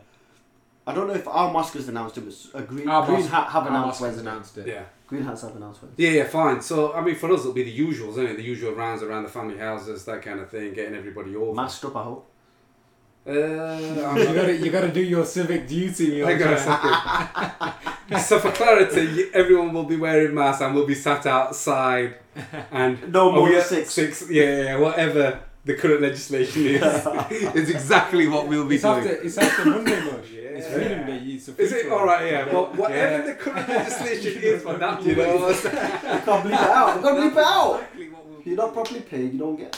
I don't know if our mosque has announced it, but a green,
Our
green
mosque-
hat have
our
announced
mosque has
Wednesday.
announced it.
Yeah.
Green hats have announced Wednesday.
Yeah, yeah, fine. So, I mean, for us, it'll be the usuals, isn't it? The usual rounds around the family houses, that kind of thing, getting everybody over.
Masked up, I hope.
Uh,
you gotta, you gotta do your civic duty.
Hang on a second. so, for clarity, everyone will be wearing masks and we'll be sat outside and
No more
oh, yeah,
than six.
Six, yeah, yeah, yeah, whatever the current legislation is, is exactly what we'll be
It's
doing.
after, it's after Monday, Mush. It's
Yeah.
Freedom Day. It's a
Is it
free-for-all.
all right? Yeah. Well, whatever
Yeah.
the current legislation is for that, you know.
You can't bleep it out. You can't bleep it out.
Exactly what we'll
you're not properly paid, you don't get.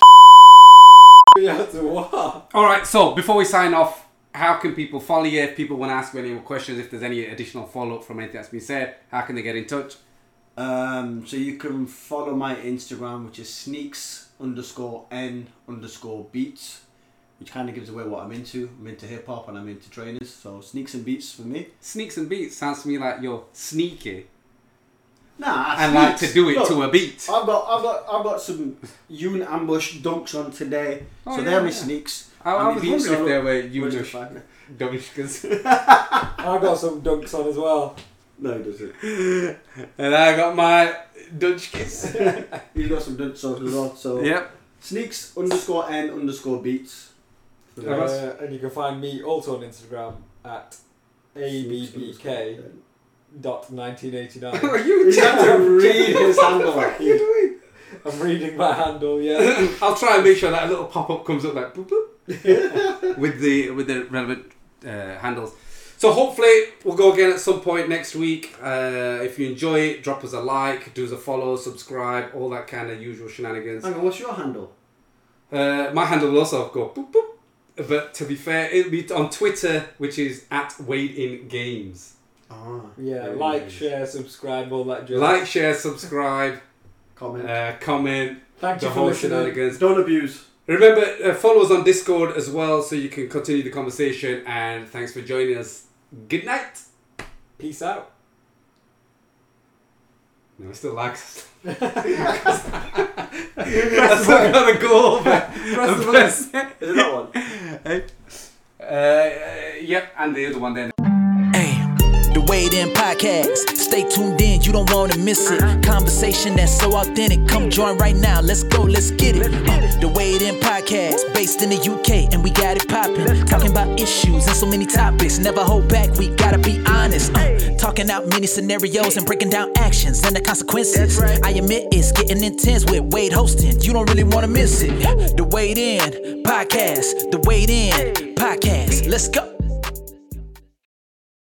Yeah, to what?
All right. So before we sign off, how can people follow you? If people want to ask you any more questions, if there's any additional follow up from anything that's been said, how can they get in touch?
Um, so you can follow my Instagram, which is sneaks underscore n underscore beats, which kind of gives away what I'm into. I'm into hip hop and I'm into trainers. So sneaks and beats for me.
Sneaks and beats sounds to me like you're sneaky
Nah,
and like to do it
Look,
to a beat.
I've got, I've got, I've got some Yoon ambush dunks on today.
Oh,
so
yeah,
they're my
yeah.
sneaks.
I, I
And
was
the beats
wondering if
are-
there were you
Where's the
just
flag?
Domishkas.
I got some dunks on as well.
No, he doesn't.
and I got my Dutchkis.
He's got some dunks on as well. So
yep.
sneaks underscore n underscore beats.
Uh, and you can find me also on Instagram at abbk dot 1989.
Are you
You have to read his handle.
What are you doing?
I'm reading my handle, yeah.
I'll try and make sure that little pop up comes up like boop boop with the with the relevant uh, handles. So hopefully we'll go again at some point next week. Uh, if you enjoy it, drop us a like, do us a follow, subscribe, all that kind of usual shenanigans.
Hang on, what's your handle?
Uh, my handle will also go boop boop. But to be fair, it'll be on Twitter, which is at Wade in Games.
Ah,
Yeah,
Yeah,
like,
yeah.
share, subscribe, all that jazz.
Like, share, subscribe,
comment.
uh, comment,
Thank you for
whole
listening.
shenanigans.
Don't abuse.
Remember, uh, follow us on Discord as well, so you can continue the conversation. And thanks for joining us. Good night.
Peace out.
No, I still like. That's not gonna go over.
Press the button.
Is it that one?
Uh, uh, yep, and the other one then.
Wade In Podcast. Stay tuned in, you don't wanna miss it. Conversation that's so authentic. Come join right now. Let's go, let's get it. Uh, the Wade In Podcast, based in the UK, and we got it poppin'. Talking about issues and so many topics. Never hold back, we gotta be honest. Uh, talking out many scenarios and breaking down actions and the consequences. I admit it's getting intense with Wade hosting. You don't really wanna miss it. The Wade In Podcast, the Wade In Podcast. Let's go.